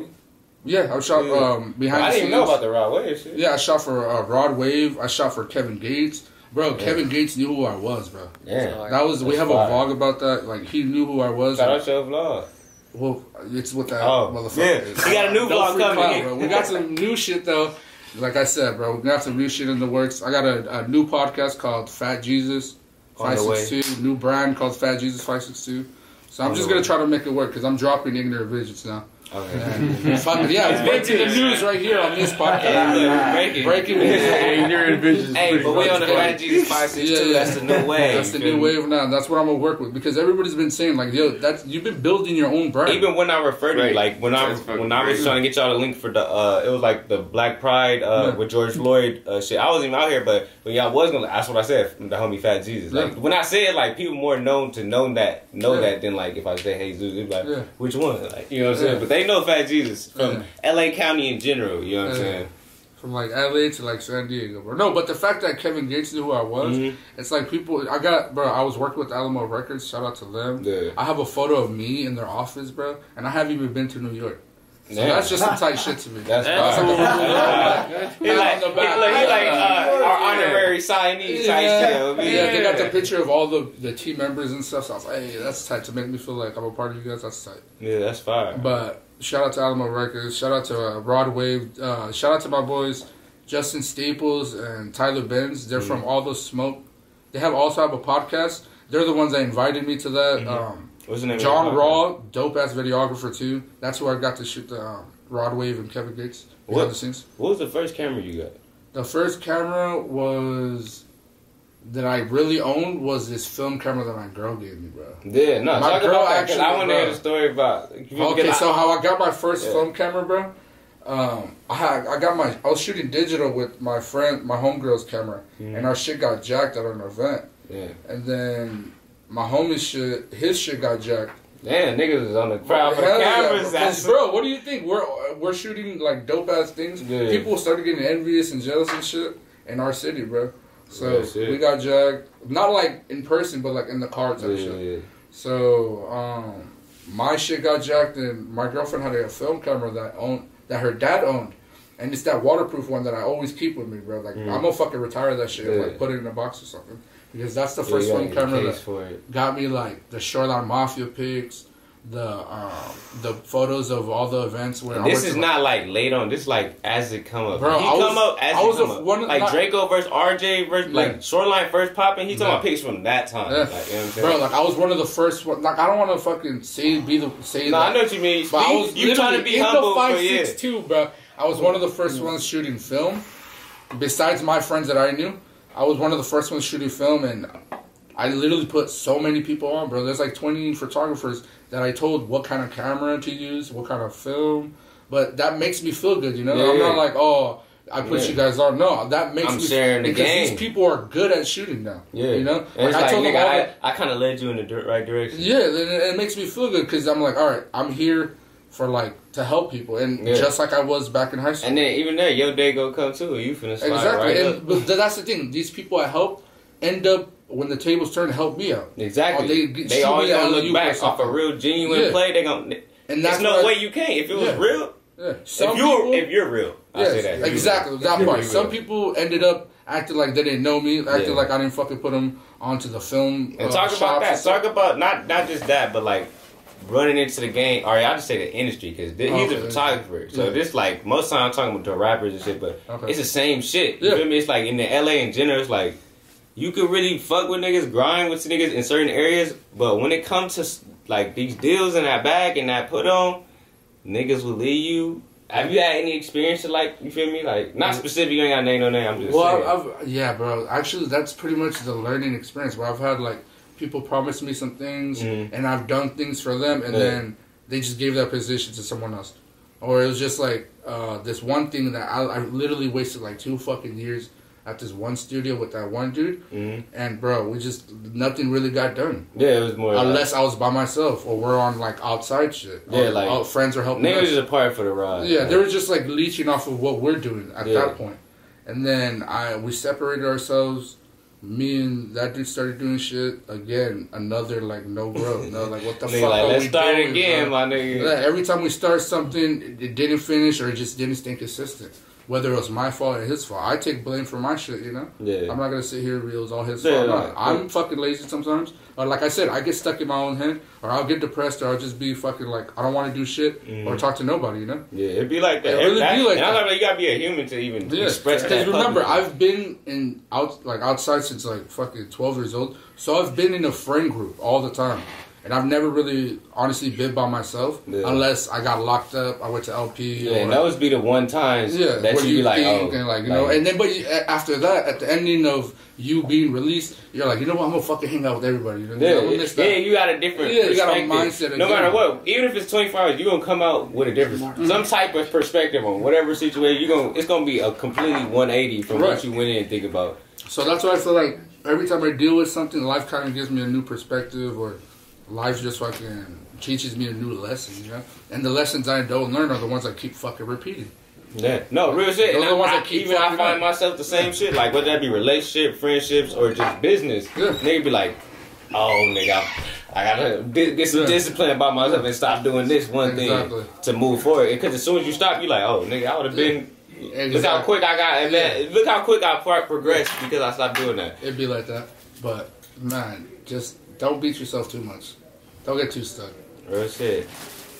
yeah, I shot Yeah. um behind I the didn't scenes. know about the Rod Wave shit. Yeah, I shot for uh, Rod Wave. I shot for Kevin Gates. Bro, Kevin Gates knew who I was, bro. Yeah. That was we That's have fire. a vlog about that. Like he knew who I was. Shout out your vlog. Well, it's with that Oh, motherfucker. yeah. We got a new Don't vlog freak coming. out, bro. We got some new shit though. Like I said, bro, we got some new shit in the works. I got a, a new podcast called Fat Jesus On Five the way. Six Two. New brand called Fat Jesus Five Six Two. So I'm On just gonna way. try to make it work because I'm dropping ignorant visions now. Okay. Fuck yeah, it's breaking the news right here on this Hey, podcast. look, breaking. Breaking news. Hey, your envisions. Hey, but we on the Fat Jesus 562. Yeah, yeah. That's the new way. That's the new wave now. That's what I'm gonna work with because everybody's been saying like, yo, that's you've been building your own brand. Even when I referred to you, like when I That's fucking when I was crazy. trying to get y'all the link for the uh, it was like the Black Pride uh Yeah. with George Floyd uh, shit. I wasn't even out here, but when y'all was gonna, that's what I said. The homie Fat Jesus. Like Yeah. when I say it, like people more known to know that know Yeah. that than like if I say Hey Zeus, like Yeah. which one? Like you know what I'm Yeah. saying? But they know Fat Jesus from Yeah. L.A. County in general. You know what I'm Yeah. saying? from like LA to like San Diego, bro. No, but the fact that Kevin Gates knew who I was, Mhm. it's like people. I got, bro. I was working with Alamo Records. Shout out to them. Yeah. I have a photo of me in their office, bro, and I haven't even been to New York. So that's just some tight shit to me. That's That's cool. That's fine. He like, he, On the back. look, he like uh, our Yeah. honorary signee type yeah, deal. yeah, they got the picture of all the the team members and stuff. So I was like, hey, that's tight to make me feel like I'm a part of you guys. That's tight. Yeah, that's fire. But shout out to Alamo Records. Shout out to uh, Rod Wave. Uh, shout out to my boys Justin Staples and Tyler Benz. They're from All Those Smoke. They have also have a podcast. They're the ones that invited me to that. Mhm. Um, What's the name? John? Raw, dope ass videographer too. That's who I got to shoot the um, Rod Wave and Kevin Gates What? scenes. What was the first camera you got? The first camera was that I really owned was this film camera that my girl gave me, bro. Yeah, no, My talk girl about that 'cause I want to hear the story about. Okay, because so I- how I got my first Yeah. film camera, bro? Um, I I got my I was shooting digital with my friend, my homegirl's camera, Mhm. and our shit got jacked at an event, yeah, and then my homie shit, his shit got jacked. damn, niggas is on the crowd for the Hell yeah, That's bro, what do you think? We're we're shooting like dope ass things. Yeah. People started getting envious and jealous and shit in our city, bro. So Yeah, we got jacked, not like in person, but like in the car type shit. So um, my shit got jacked, and my girlfriend had a film camera that owned that her dad owned, and it's that waterproof one that I always keep with me, bro. Like Mm. I'm gonna fucking retire that shit, and, like put it in a box or something, because that's the first you gotta one camera that got me like the Shoreline Mafia pics, the um, the photos of all the events where this is not like late on. This is like as it come up. Bro, he I come was- up as I was come up. one like not- Drakeo versus RJ versus Yeah. like Shoreline first popping. He talking Yeah. about pics from that time. Yeah. Like, you know what I'm saying? Bro, like I was one of the first. one Like I don't want to fucking say be the say no. I know what you mean. But I was you trying to be in humble, the five yeah. six two, bro. I was one of the first ones shooting film. Besides my friends that I knew, I was one of the first ones shooting film, and I literally put so many people on, bro. There's like 20 photographers that I told what kind of camera to use, what kind of film. But that makes me feel good, you know. I'm Yeah. not like, oh, I put Yeah. you guys on. No, that makes I'm me sharing the because game. these people are good at shooting now. Yeah, you know. It's like, told them nigga, all I, I kind of led you in the right direction. yeah, it, it makes me feel good because I'm like, all right, I'm here for like to help people, and Yeah. just like I was back in high school. And then even there, your day go come too. You finna slide exactly, right and but that's the thing. These people I help end up when the tables turn to help me out, Exactly. Oh, they they always gonna look back off a real genuine Yeah. play. They gonna. and There's that's no why- way you can't. If it was Yeah. real, Yeah. Some if you're people- if you're real, I say that. You're exactly real. that part. Some people ended up acting like they didn't know me, acting Yeah. like I didn't fucking put them onto the film. And uh, talk about that. Talk about not not just that, but like running into the game. Or I'll just say the industry because he's Okay. a photographer. So Yeah. this like most time I'm talking about the rappers and shit, but Okay. it's the same shit. You Yeah. feel me? It's like in the LA in general, it's like you could really fuck with niggas, grind with niggas in certain areas, but when it comes to like these deals in that bag and that put on, niggas will leave you. Have you had any experience to like you feel me? Like not mm. specific, you ain't got name no name. I'm just Well, saying. I've yeah, bro. Actually, that's pretty much the learning experience where I've had like people promised me some things Mhm. and I've done things for them, and Yeah. then they just gave that position to someone else, or it was just like uh, this one thing that I, I literally wasted like two fucking years at this one studio with that one dude, Mhm. and bro, we just nothing really got done Yeah, it was more like, unless I was by myself or we're on like outside shit. Yeah, Or, like, our friends are helping. niggas us. is a part for the ride. Yeah, Like, they were just like leeching off of what we're doing at Yeah. that point. And then I we separated ourselves. Me and that dude started doing shit again. Another like no growth. No, like what the fuck? like let's start doing, again, bro? my nigga. Yeah, every time we start something, it- it didn't finish or it just didn't stay consistent. Whether it was my fault or his fault, I take blame for my shit. You know, Yeah. I'm not gonna sit here and was all his Yeah, fault. No, I'm fucking lazy sometimes. Or like I said, I get stuck in my own head, or I'll get depressed, or I'll just be fucking like I don't want to do shit Mhm. or talk to nobody. You know. Yeah, it'd be like that. It really That- be like that. like, you gotta be a human to even Yeah, express that. remember. I've been in out like outside since like fucking twelve years old. So I've been in a friend group all the time, and I've never really honestly been by myself Yeah. unless I got locked up. I went to LP. yeah, or, and those be the one times yeah, that where you be like, think oh, and like you know, and then but you, after that, at the ending of you being released, you're like, you know what, I'm gonna fucking hang out with everybody. You know? yeah, I'm gonna yeah, you got a different Yeah, you got a perspective. mindset No matter what, even if it's 24 hours, you're gonna come out with a different, some type of perspective on whatever situation. you're gonna, it's gonna be a completely 180 from Right. what you went in and think about. So that's why I feel like every time I deal with something, life kind of gives me a new perspective, or life just fucking teaches me a new lesson, you know. And the lessons I don't learn are the ones I keep fucking repeating. Yeah, no, real shit. Those And the ones I, that keep even I find up. myself the same shit. Like whether that be relationship, friendships, or just business. Yeah. Nigga be like, oh nigga, I gotta get some Yeah. discipline about myself and stop doing this one Exactly. thing to move forward. Because as soon as you stop, you like, oh nigga, I would have been. Look how quick I got, and then look how quick I pro- progressed because I stopped doing that. It'd be like that. But man, just don't beat yourself too much. Don't get too stuck. Real shit.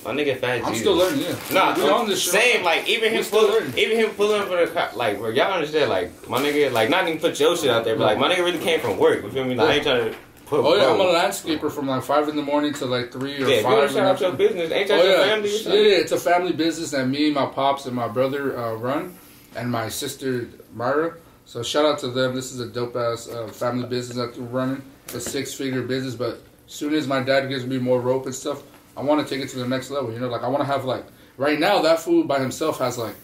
My nigga Fat I'm Jesus. still learning. Yeah. Nah, we on this show. same. Like even him pulling, even him pulling for the co- like, where y'all understand, like my nigga, like not even put your shit out there, but like my nigga really came from work. You feel me? Like I ain't trying to put. Oh yeah, I'm a landscaper from like five in the morning to like three or Yeah, if you wanna five. in shout out your business, ain't that Oh your yeah, family? yeah, yeah, it's a family business that me, my pops, and my brother uh, run, and my sister Myra. So shout out to them. This is a dope ass uh, family business that they're running. It's a six figure business, but soon as my dad gives me more rope and stuff, I want to take it to the next level. You know, like I want to have like right now that food by himself has like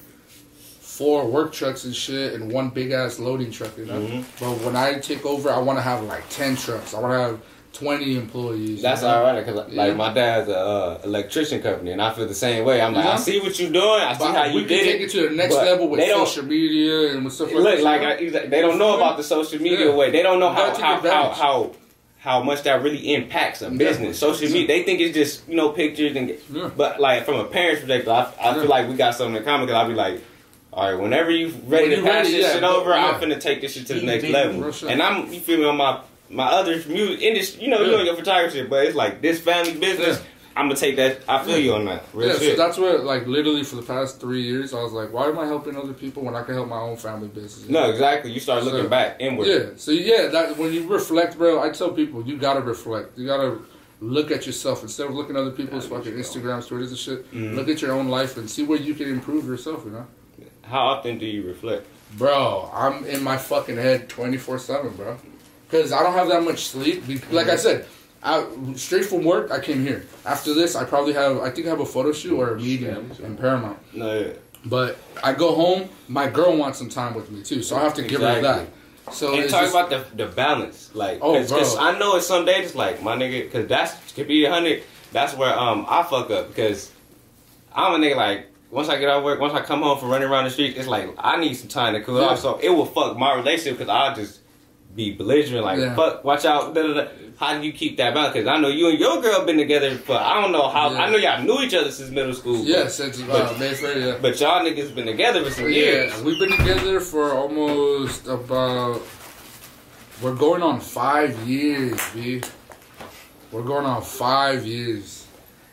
four work trucks and shit and one big ass loading truck. You know, Mhm. but when I take over, I want to have like ten trucks. I want to have twenty employees. That's you know? ironic because Yeah. like my dad's a uh, electrician company, and I feel the same way. I'm like, Yeah. I see what you're doing. I see But how you can did take it. to the next level with social media and with stuff like Look, that. like? I, they don't know about the social media Yeah. way. They don't know how how, how how how much that really impacts a business. Social media, they think it's just you know pictures and. Yeah. But like from a parent's perspective, I, I Yeah. feel like we got something in common because I be like, all right, whenever you ready When to pass ready, this yeah, shit over, I'm yeah. finna take this shit to the next level. Shit. And I'm, you feel me, on my my other music industry, you know, you Yeah. on your photography, but it's like this family business. Yeah. I'm gonna take that. I feel you on that. Real yeah, so that's what like literally for the past three years I was like, why am I helping other people when I can help my own family business? no, exactly. You start looking So- back inward. Yeah. So yeah, that when you reflect, bro, I tell people you gotta reflect. You gotta look at yourself instead of looking at other people's fucking Instagrams, Twitters, and shit. Mhm. Look at your own life and see where you can improve yourself. You know, How often do you reflect? bro, I'm in my fucking head twenty four seven, bro, because I don't have that much sleep. Be- Like I said. I, straight from work, I came here. After this, I probably have, I think I have a photo shoot or a meeting in Paramount. No, yeah. But I go home, my girl wants some time with me too, so I have to give her that. Exactly. So and talk just- about the the balance, like, Oh, cause, 'cause. I know it's some days it's like my nigga, cause that's could be a hundred. That's where um I fuck up because I'm a nigga like once I get out of work, once I come home from running around the street, it's like I need some time to cool Yeah. off. So it will fuck my relationship because I'll just be belligerent, like Yeah. fuck, watch out. Da, da, da. How do you keep that balance? Because I know you and your girl been together for I don't know how. Yeah. I know y'all knew each other since middle school. but- yeah, since uh, But- Mayfair, yeah. But y'all niggas been together for some years. Yeah, we've been together for almost about. We're going on five years, b. We're going on five years.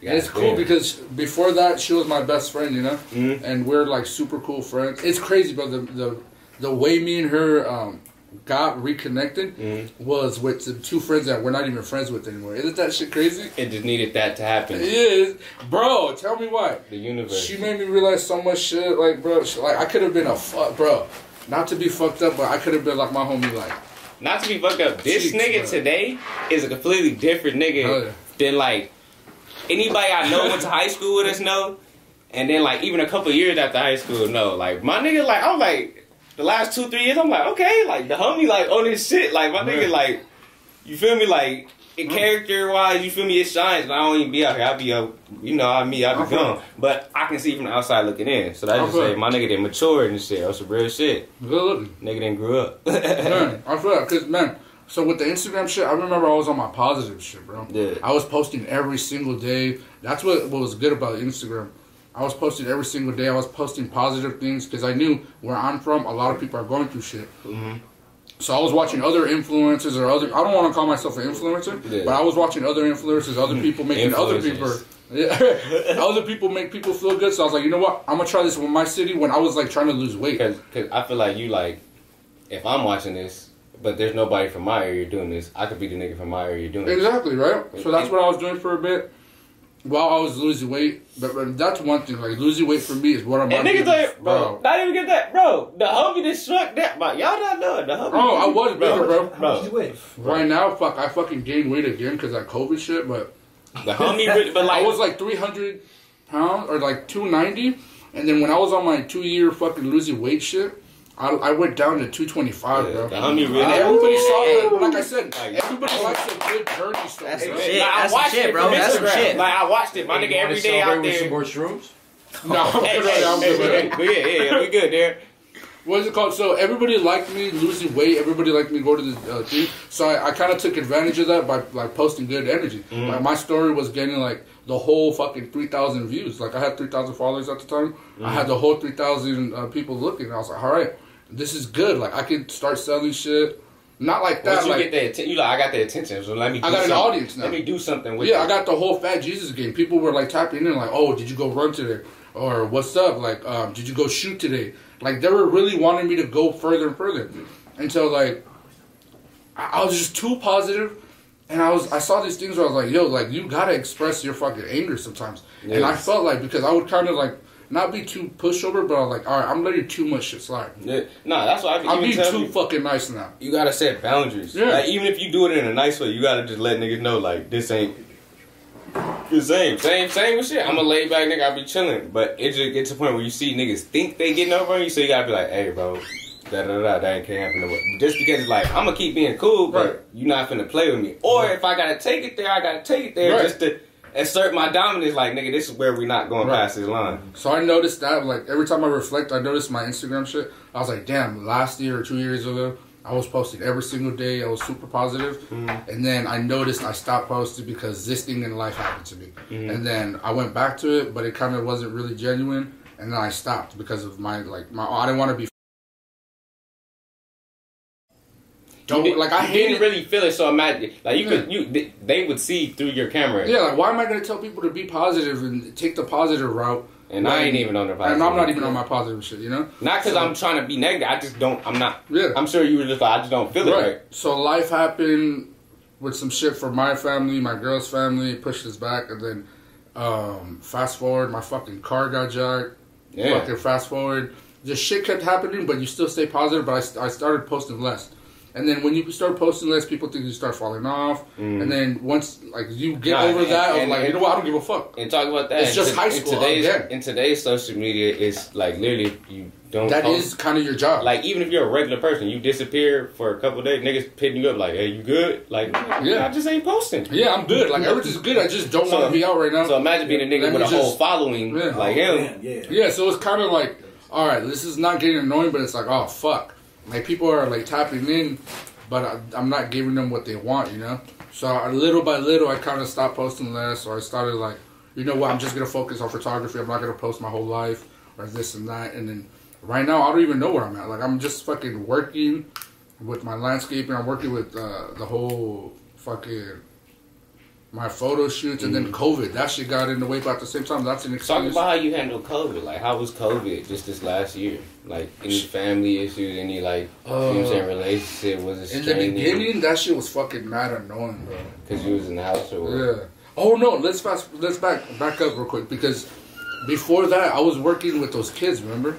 And it's cool Goddamn. because before that, she was my best friend, you know, Mhm. and we're like super cool friends. It's crazy, but the the the way me and her um, got reconnected Mhm. was with the two friends that we're not even friends with anymore. Isn't that shit crazy? It just needed that to happen. It is, bro. Tell me why. The universe. She made me realize so much shit. Like, bro, she- like I could have been a fuck, bro. Not to be fucked up, but I could have been like my homie. Like, Not to be fucked up, this Cheeks, nigga bro. today is a completely different nigga Oh, yeah. than like anybody I know went to high school with us know, and then like even a couple years after high school no, Like my nigga, like I'm like the last two three years, I'm like okay, like the homie like on this shit, like my nigga, like you feel me, like. In mm. character wise, you feel me? It shines, and I don't even be out here. I be out, you know, I me, I be gone. But I can see from the outside looking in. So that I just say my nigga didn't mature and shit. That's some real shit. good. Nigga didn't grew up. Man, I feel that because man. So with the Instagram shit, I remember I was on my positive shit, bro. Yeah. I was posting every single day. That's what, what was good about Instagram. I was posting every single day. I was posting positive things because I knew where I'm from, a lot of people are going through shit. Mhm. So I was watching other influencers or other. I don't want to call myself an influencer, Yeah. but I was watching other influencers, other people making other people. Yeah, other people make people feel good. So I was like, you know what? I'm gonna try this with my city when I was like trying to lose weight. Because cause I feel like you like, if I'm watching this, but there's nobody from my area doing this, I could be the nigga from my area doing it. Exactly right. So that's what I was doing for a bit while I was losing weight. But, but that's one thing. Like losing weight for me is what I'm. And niggas like, bro, not even get that, bro. The homie that struck that, but y'all not knowing the homie. Oh, bro, I was bigger, bro. How much you weigh? Right now, fuck, I fucking gained weight again because that COVID shit. But The homie, but like, I was like 300 pounds or like 290, and then when I was on my two year fucking losing weight shit. I, I went down to 225, Yeah, bro. the homie really- And everybody saw that. Like I said, Like- everybody likes a good journey story. That's bro. some shit. Nah, I That's some watched shit, it bro. from That's some Instagram. shit. Like I watched it, my nigga, every day out With some there. more shrooms? No, I'm Hey, good. hey, I'm hey, good. hey, hey, yeah, yeah, yeah, we good there. what is it called? So everybody liked me losing weight. Everybody liked me go to the uh, thing. So I, I kind of took advantage of that by like posting good energy. Mm-hmm. Like my story was getting like the whole fucking three thousand views. Like I had three thousand followers at the time. Mm-hmm. I had the whole three thousand uh, people looking. I was like, all right, this is good. Like I could start selling shit. Not like that. Once you like get attention, you like, I got the attention, so let me. Do I got an audience now. Let me do something with yeah. I got the whole Fat Jesus game. People were like tapping in, like, "Oh, did you go run today?" Or "What's up?" Like, um, "Did you go shoot today?" Like, they were really wanting me to go further and further. Until like, I, I was just too positive, and I was I saw these things where I was like, "Yo, like you gotta express your fucking anger sometimes." And I felt like because I would kind of like not be too pushover, but I was like, "All right, I'm letting too much shit slide." Yeah. No, that's why I be I'm being too you. fucking nice now. you gotta set boundaries. Yeah. Like even if you do it in a nice way, you gotta just let niggas know like this ain't the same. Same same with shit. I'm a laid back nigga, I be chilling. But it just gets to the point where you see niggas think they getting over on you, so you gotta be like, hey bro, da da da that ain't can't happen no more. Just because it's like I'm gonna keep being cool, but Right. you not finna play with me. Or if I gotta take it there, I gotta take it there Right. just to assert my dominance, like nigga, this is where we not going Right. past this line. So I noticed that, like, every time I reflect, I noticed my Instagram shit. I was like, damn, last year or two years ago, I was posting every single day. I was super positive. Mm. And then I noticed I stopped posting because this thing in life happened to me. Mm. And then I went back to it, but it kind of wasn't really genuine. and then I stopped because of my like my I didn't want to be. Don't did- like I didn't really feel it, so imagine like you could you they- would see through your camera. Yeah, like why am I gonna tell people to be positive and take the positive route? And I ain't even on the And I'm not even on my positive shit, you know. Not because So- I'm trying to be negative. I just don't. I'm not. Yeah. I'm sure you were just like I just don't feel it Right. right. So life happened with some shit for my family, my girl's family, pushed us back, and then um, fast forward, my fucking car got jacked. Yeah. Fucking fast forward, just shit kept happening, but you still stay positive. But I, st- I started posting less. And then when you start posting less, people think you start falling off. And then once like you get Mm. Nah, over and- that, and- like you know what, I don't give a fuck. And talk about that. It's just in, high in school today's again. in today's social media, it's like literally you don't. That post- is kind of your job. like even if you're a regular person, you disappear for a couple of days, niggas hitting you up like, "Hey, you good?" Like, Yeah. I just ain't posting. yeah, I'm good. Like everything's good. I just don't So- want to be out right now. So imagine being a nigga Let with me a whole following Yeah. like him. Man, yeah. Yeah, so it's kind of like, all right, this is not getting annoying, but it's like, oh fuck, like people are like tapping in, but I, I'm not giving them what they want, you know. So I, little by little, I kind of stopped posting less, or I started like, you know what, I'm just gonna focus on photography. I'm not gonna post my whole life or this and that, and then right now I don't even know where I'm at. Like I'm just fucking working with my landscaping. I'm working with uh, the whole fucking. My photo shoots and then COVID. That shit got in the way, but at the same time, that's an Mm. Talk excuse. about how you handle COVID. Like, how was COVID just this last year? Like, any family issues? Any like, you know what I'm saying, relationship was it Uh, In the beginning, that shit was fucking mad annoying, bro. because you was in the house or what? Yeah. Oh no, let's fast. Let's back back up real quick because before that, I was working with those kids. Remember,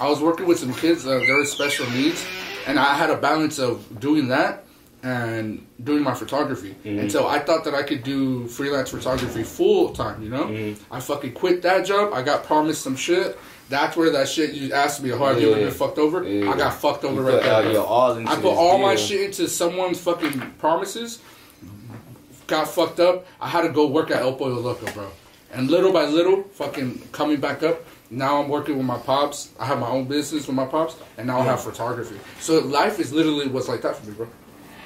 I was working with some kids. Uh, was special needs, and I had a balance of doing that and doing my photography. And so I thought that I could do freelance photography full time. You know, I fucking quit that job. I got promised some shit. That's where that shit you asked me, how have you ever been fucked over? Yeah. I got fucked over You right there. I put all my shit into someone's fucking promises. Got fucked up. I had to go work at El Pollo Loco, bro. And little by little, fucking coming back up. Now I'm working with my pops. I have my own business with my pops, and now I have photography. So life is literally what's like that for me, bro.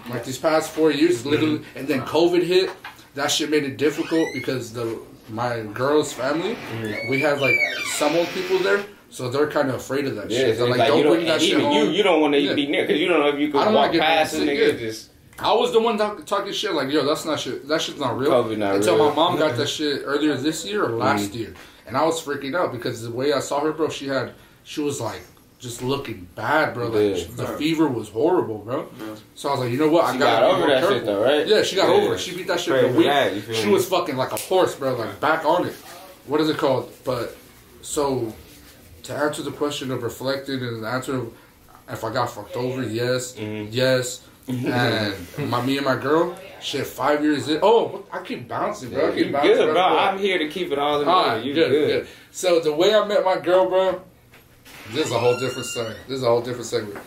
Like these past four years, literally, Mm-hmm. and then COVID hit. That shit made it difficult because the my girl's family, Mm-hmm. we have like some old people there, so they're kind of afraid of that Yeah, shit. They're like, like, don't you don't, bring that shit even home. you, you don't want to Yeah. be near because you don't know if you I don't walk past sick, a nigga. Just I was the one talk, talking shit like, yo, that's not shit. That shit's not real. COVID not Until real. my mom got that shit earlier this year or last Mm. year, and I was freaking out because the way I saw her, bro, she had, she was like, just looking bad, bro. Like Yeah. the fever was horrible, bro. So I was like, you know what? I she gotta got be over more that careful. shit though, right? Yeah, she got Yeah. over it. She beat that shit Pray for a week. that, She me? was fucking like a horse, bro. Like back on it. What is it called? But so to answer the question of reflected and the answer of if I got fucked over, yes, Mhm. yes. and my me and my girl, shit, five years in. Oh, I keep bouncing, bro. I keep you bouncing. Good, bro. bro. I'm here to keep it all in All right, You good, good. good. So the way I met my girl, bro, this is a whole different story. This is a whole different segment.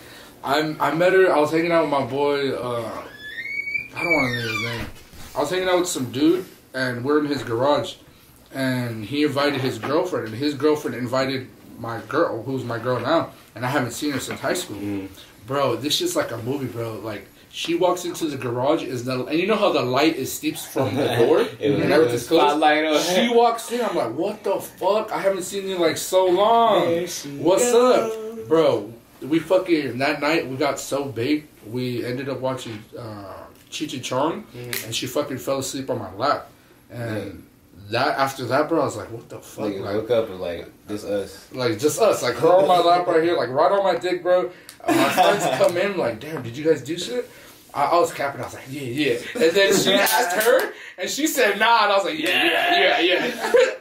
I I met her. I was hanging out with my boy. Uh, I don't want to name his name. I was hanging out with some dude, and we're in his garage, and he invited his girlfriend, and his girlfriend invited my girl, who's my girl now, and I haven't seen her since high school. Mm. Bro, this shit's like a movie, bro. Like she walks into the garage, is the and you know how the light is steeps from the door It was and a everything's closed. spotlight on She walks in. I'm like, what the fuck? I haven't seen you in like so long. What's goes. up, bro? We fucking that night we got so big. We ended up watching uh, Cheech and Chong, Mm-hmm. and she fucking fell asleep on my lap. And that after that, bro, I was like, what the fuck? Nigga, Like, look up and like this us. like just us, like her on my lap right here, like right on my dick, bro. My friends come in, like, damn, did you guys do shit? I, I was capping. I was like, yeah, yeah. And then she asked her, and she said, nah. And I was like, yeah, yeah, yeah,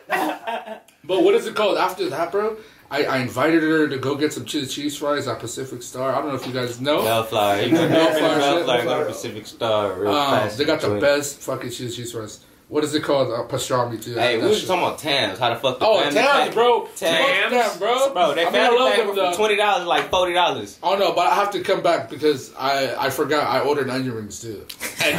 yeah. but what is it called? After that, bro, I, I invited her to go get some cheese fries at Pacific Star. I don't know if you guys know. Bellflower. You know, Bellflower Bellflower, shit. Go to Pacific Star. Real Um, fast they got the best fucking chili cheese fries. What is it called? Uh, pastrami too. Hey, we was shit. talking about Tams. How the fuck the Oh, family Tams, pack- bro. Tams. Fuck them, bro. Bro, they I mean, I love them, though. twenty dollars like forty dollars. Oh no, but I have to come back because I I forgot I ordered onion rings too. Hey,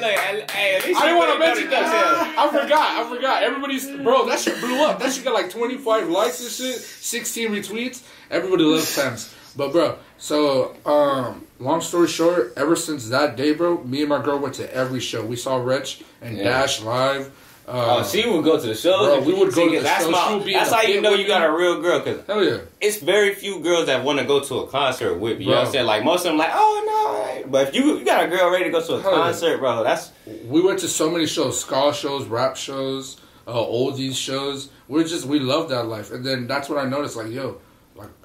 look, hey, hey, at least I didn't want to mention know the that. I forgot. I forgot. Everybody's bro. That shit blew up. That shit got like 25 likes and shit, 16 retweets. Everybody loves Tams. But bro, so um, long story short, ever since that day, bro, me and my girl went to every show. We saw Rich and Yeah. Dash live. Uh, oh, she would go to the show. Bro, we would go to the that's shows. my- She would be that's how you know you got a real girl. Cause hell yeah. it's very few girls that want to go to a concert with you. You know what I'm saying? Like most of them, like, oh no. But if you you got a girl ready to go to a Hell yeah. concert, bro, that's We went to so many shows, ska shows, rap shows, uh, oldies shows. We're just we love that life, and then that's what I noticed. Like, yo,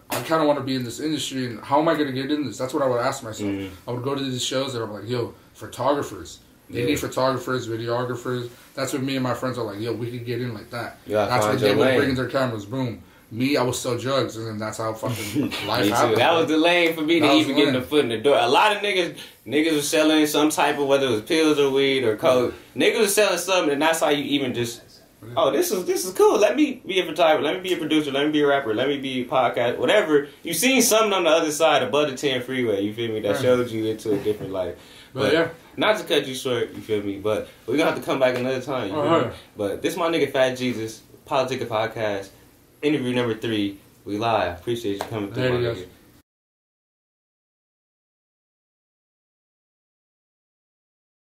I kind of want to be in this industry, and how am I gonna get in this? That's what I would ask myself. Mhm. I would go to these shows, and I'm like, yo, photographers. They Yeah. need photographers, videographers. That's what me and my friends are like. Yo, we could get in like that. gotta That's what they would bring in their cameras. Boom. Me, I would sell drugs, and then that's how fucking life happened. That was the lane for me to That was even get the foot in the door. A lot of niggas, niggas was selling some type of whether it was pills or weed or coke. Niggas was selling something, and that's how you even just. Oh, this is this is cool. Let me be a photographer. Let me be a producer. Let me be a rapper. Let me be a podcast. Whatever. You seen something on the other side above the ten freeway. You feel me? That Right. showed you into a different life. but yeah, Not to cut you short. You feel me? But we're gonna have to come back another time. You feel me? But this my nigga Fat Jesus Politica podcast interview number three. We live. Appreciate you coming through. There my nigga.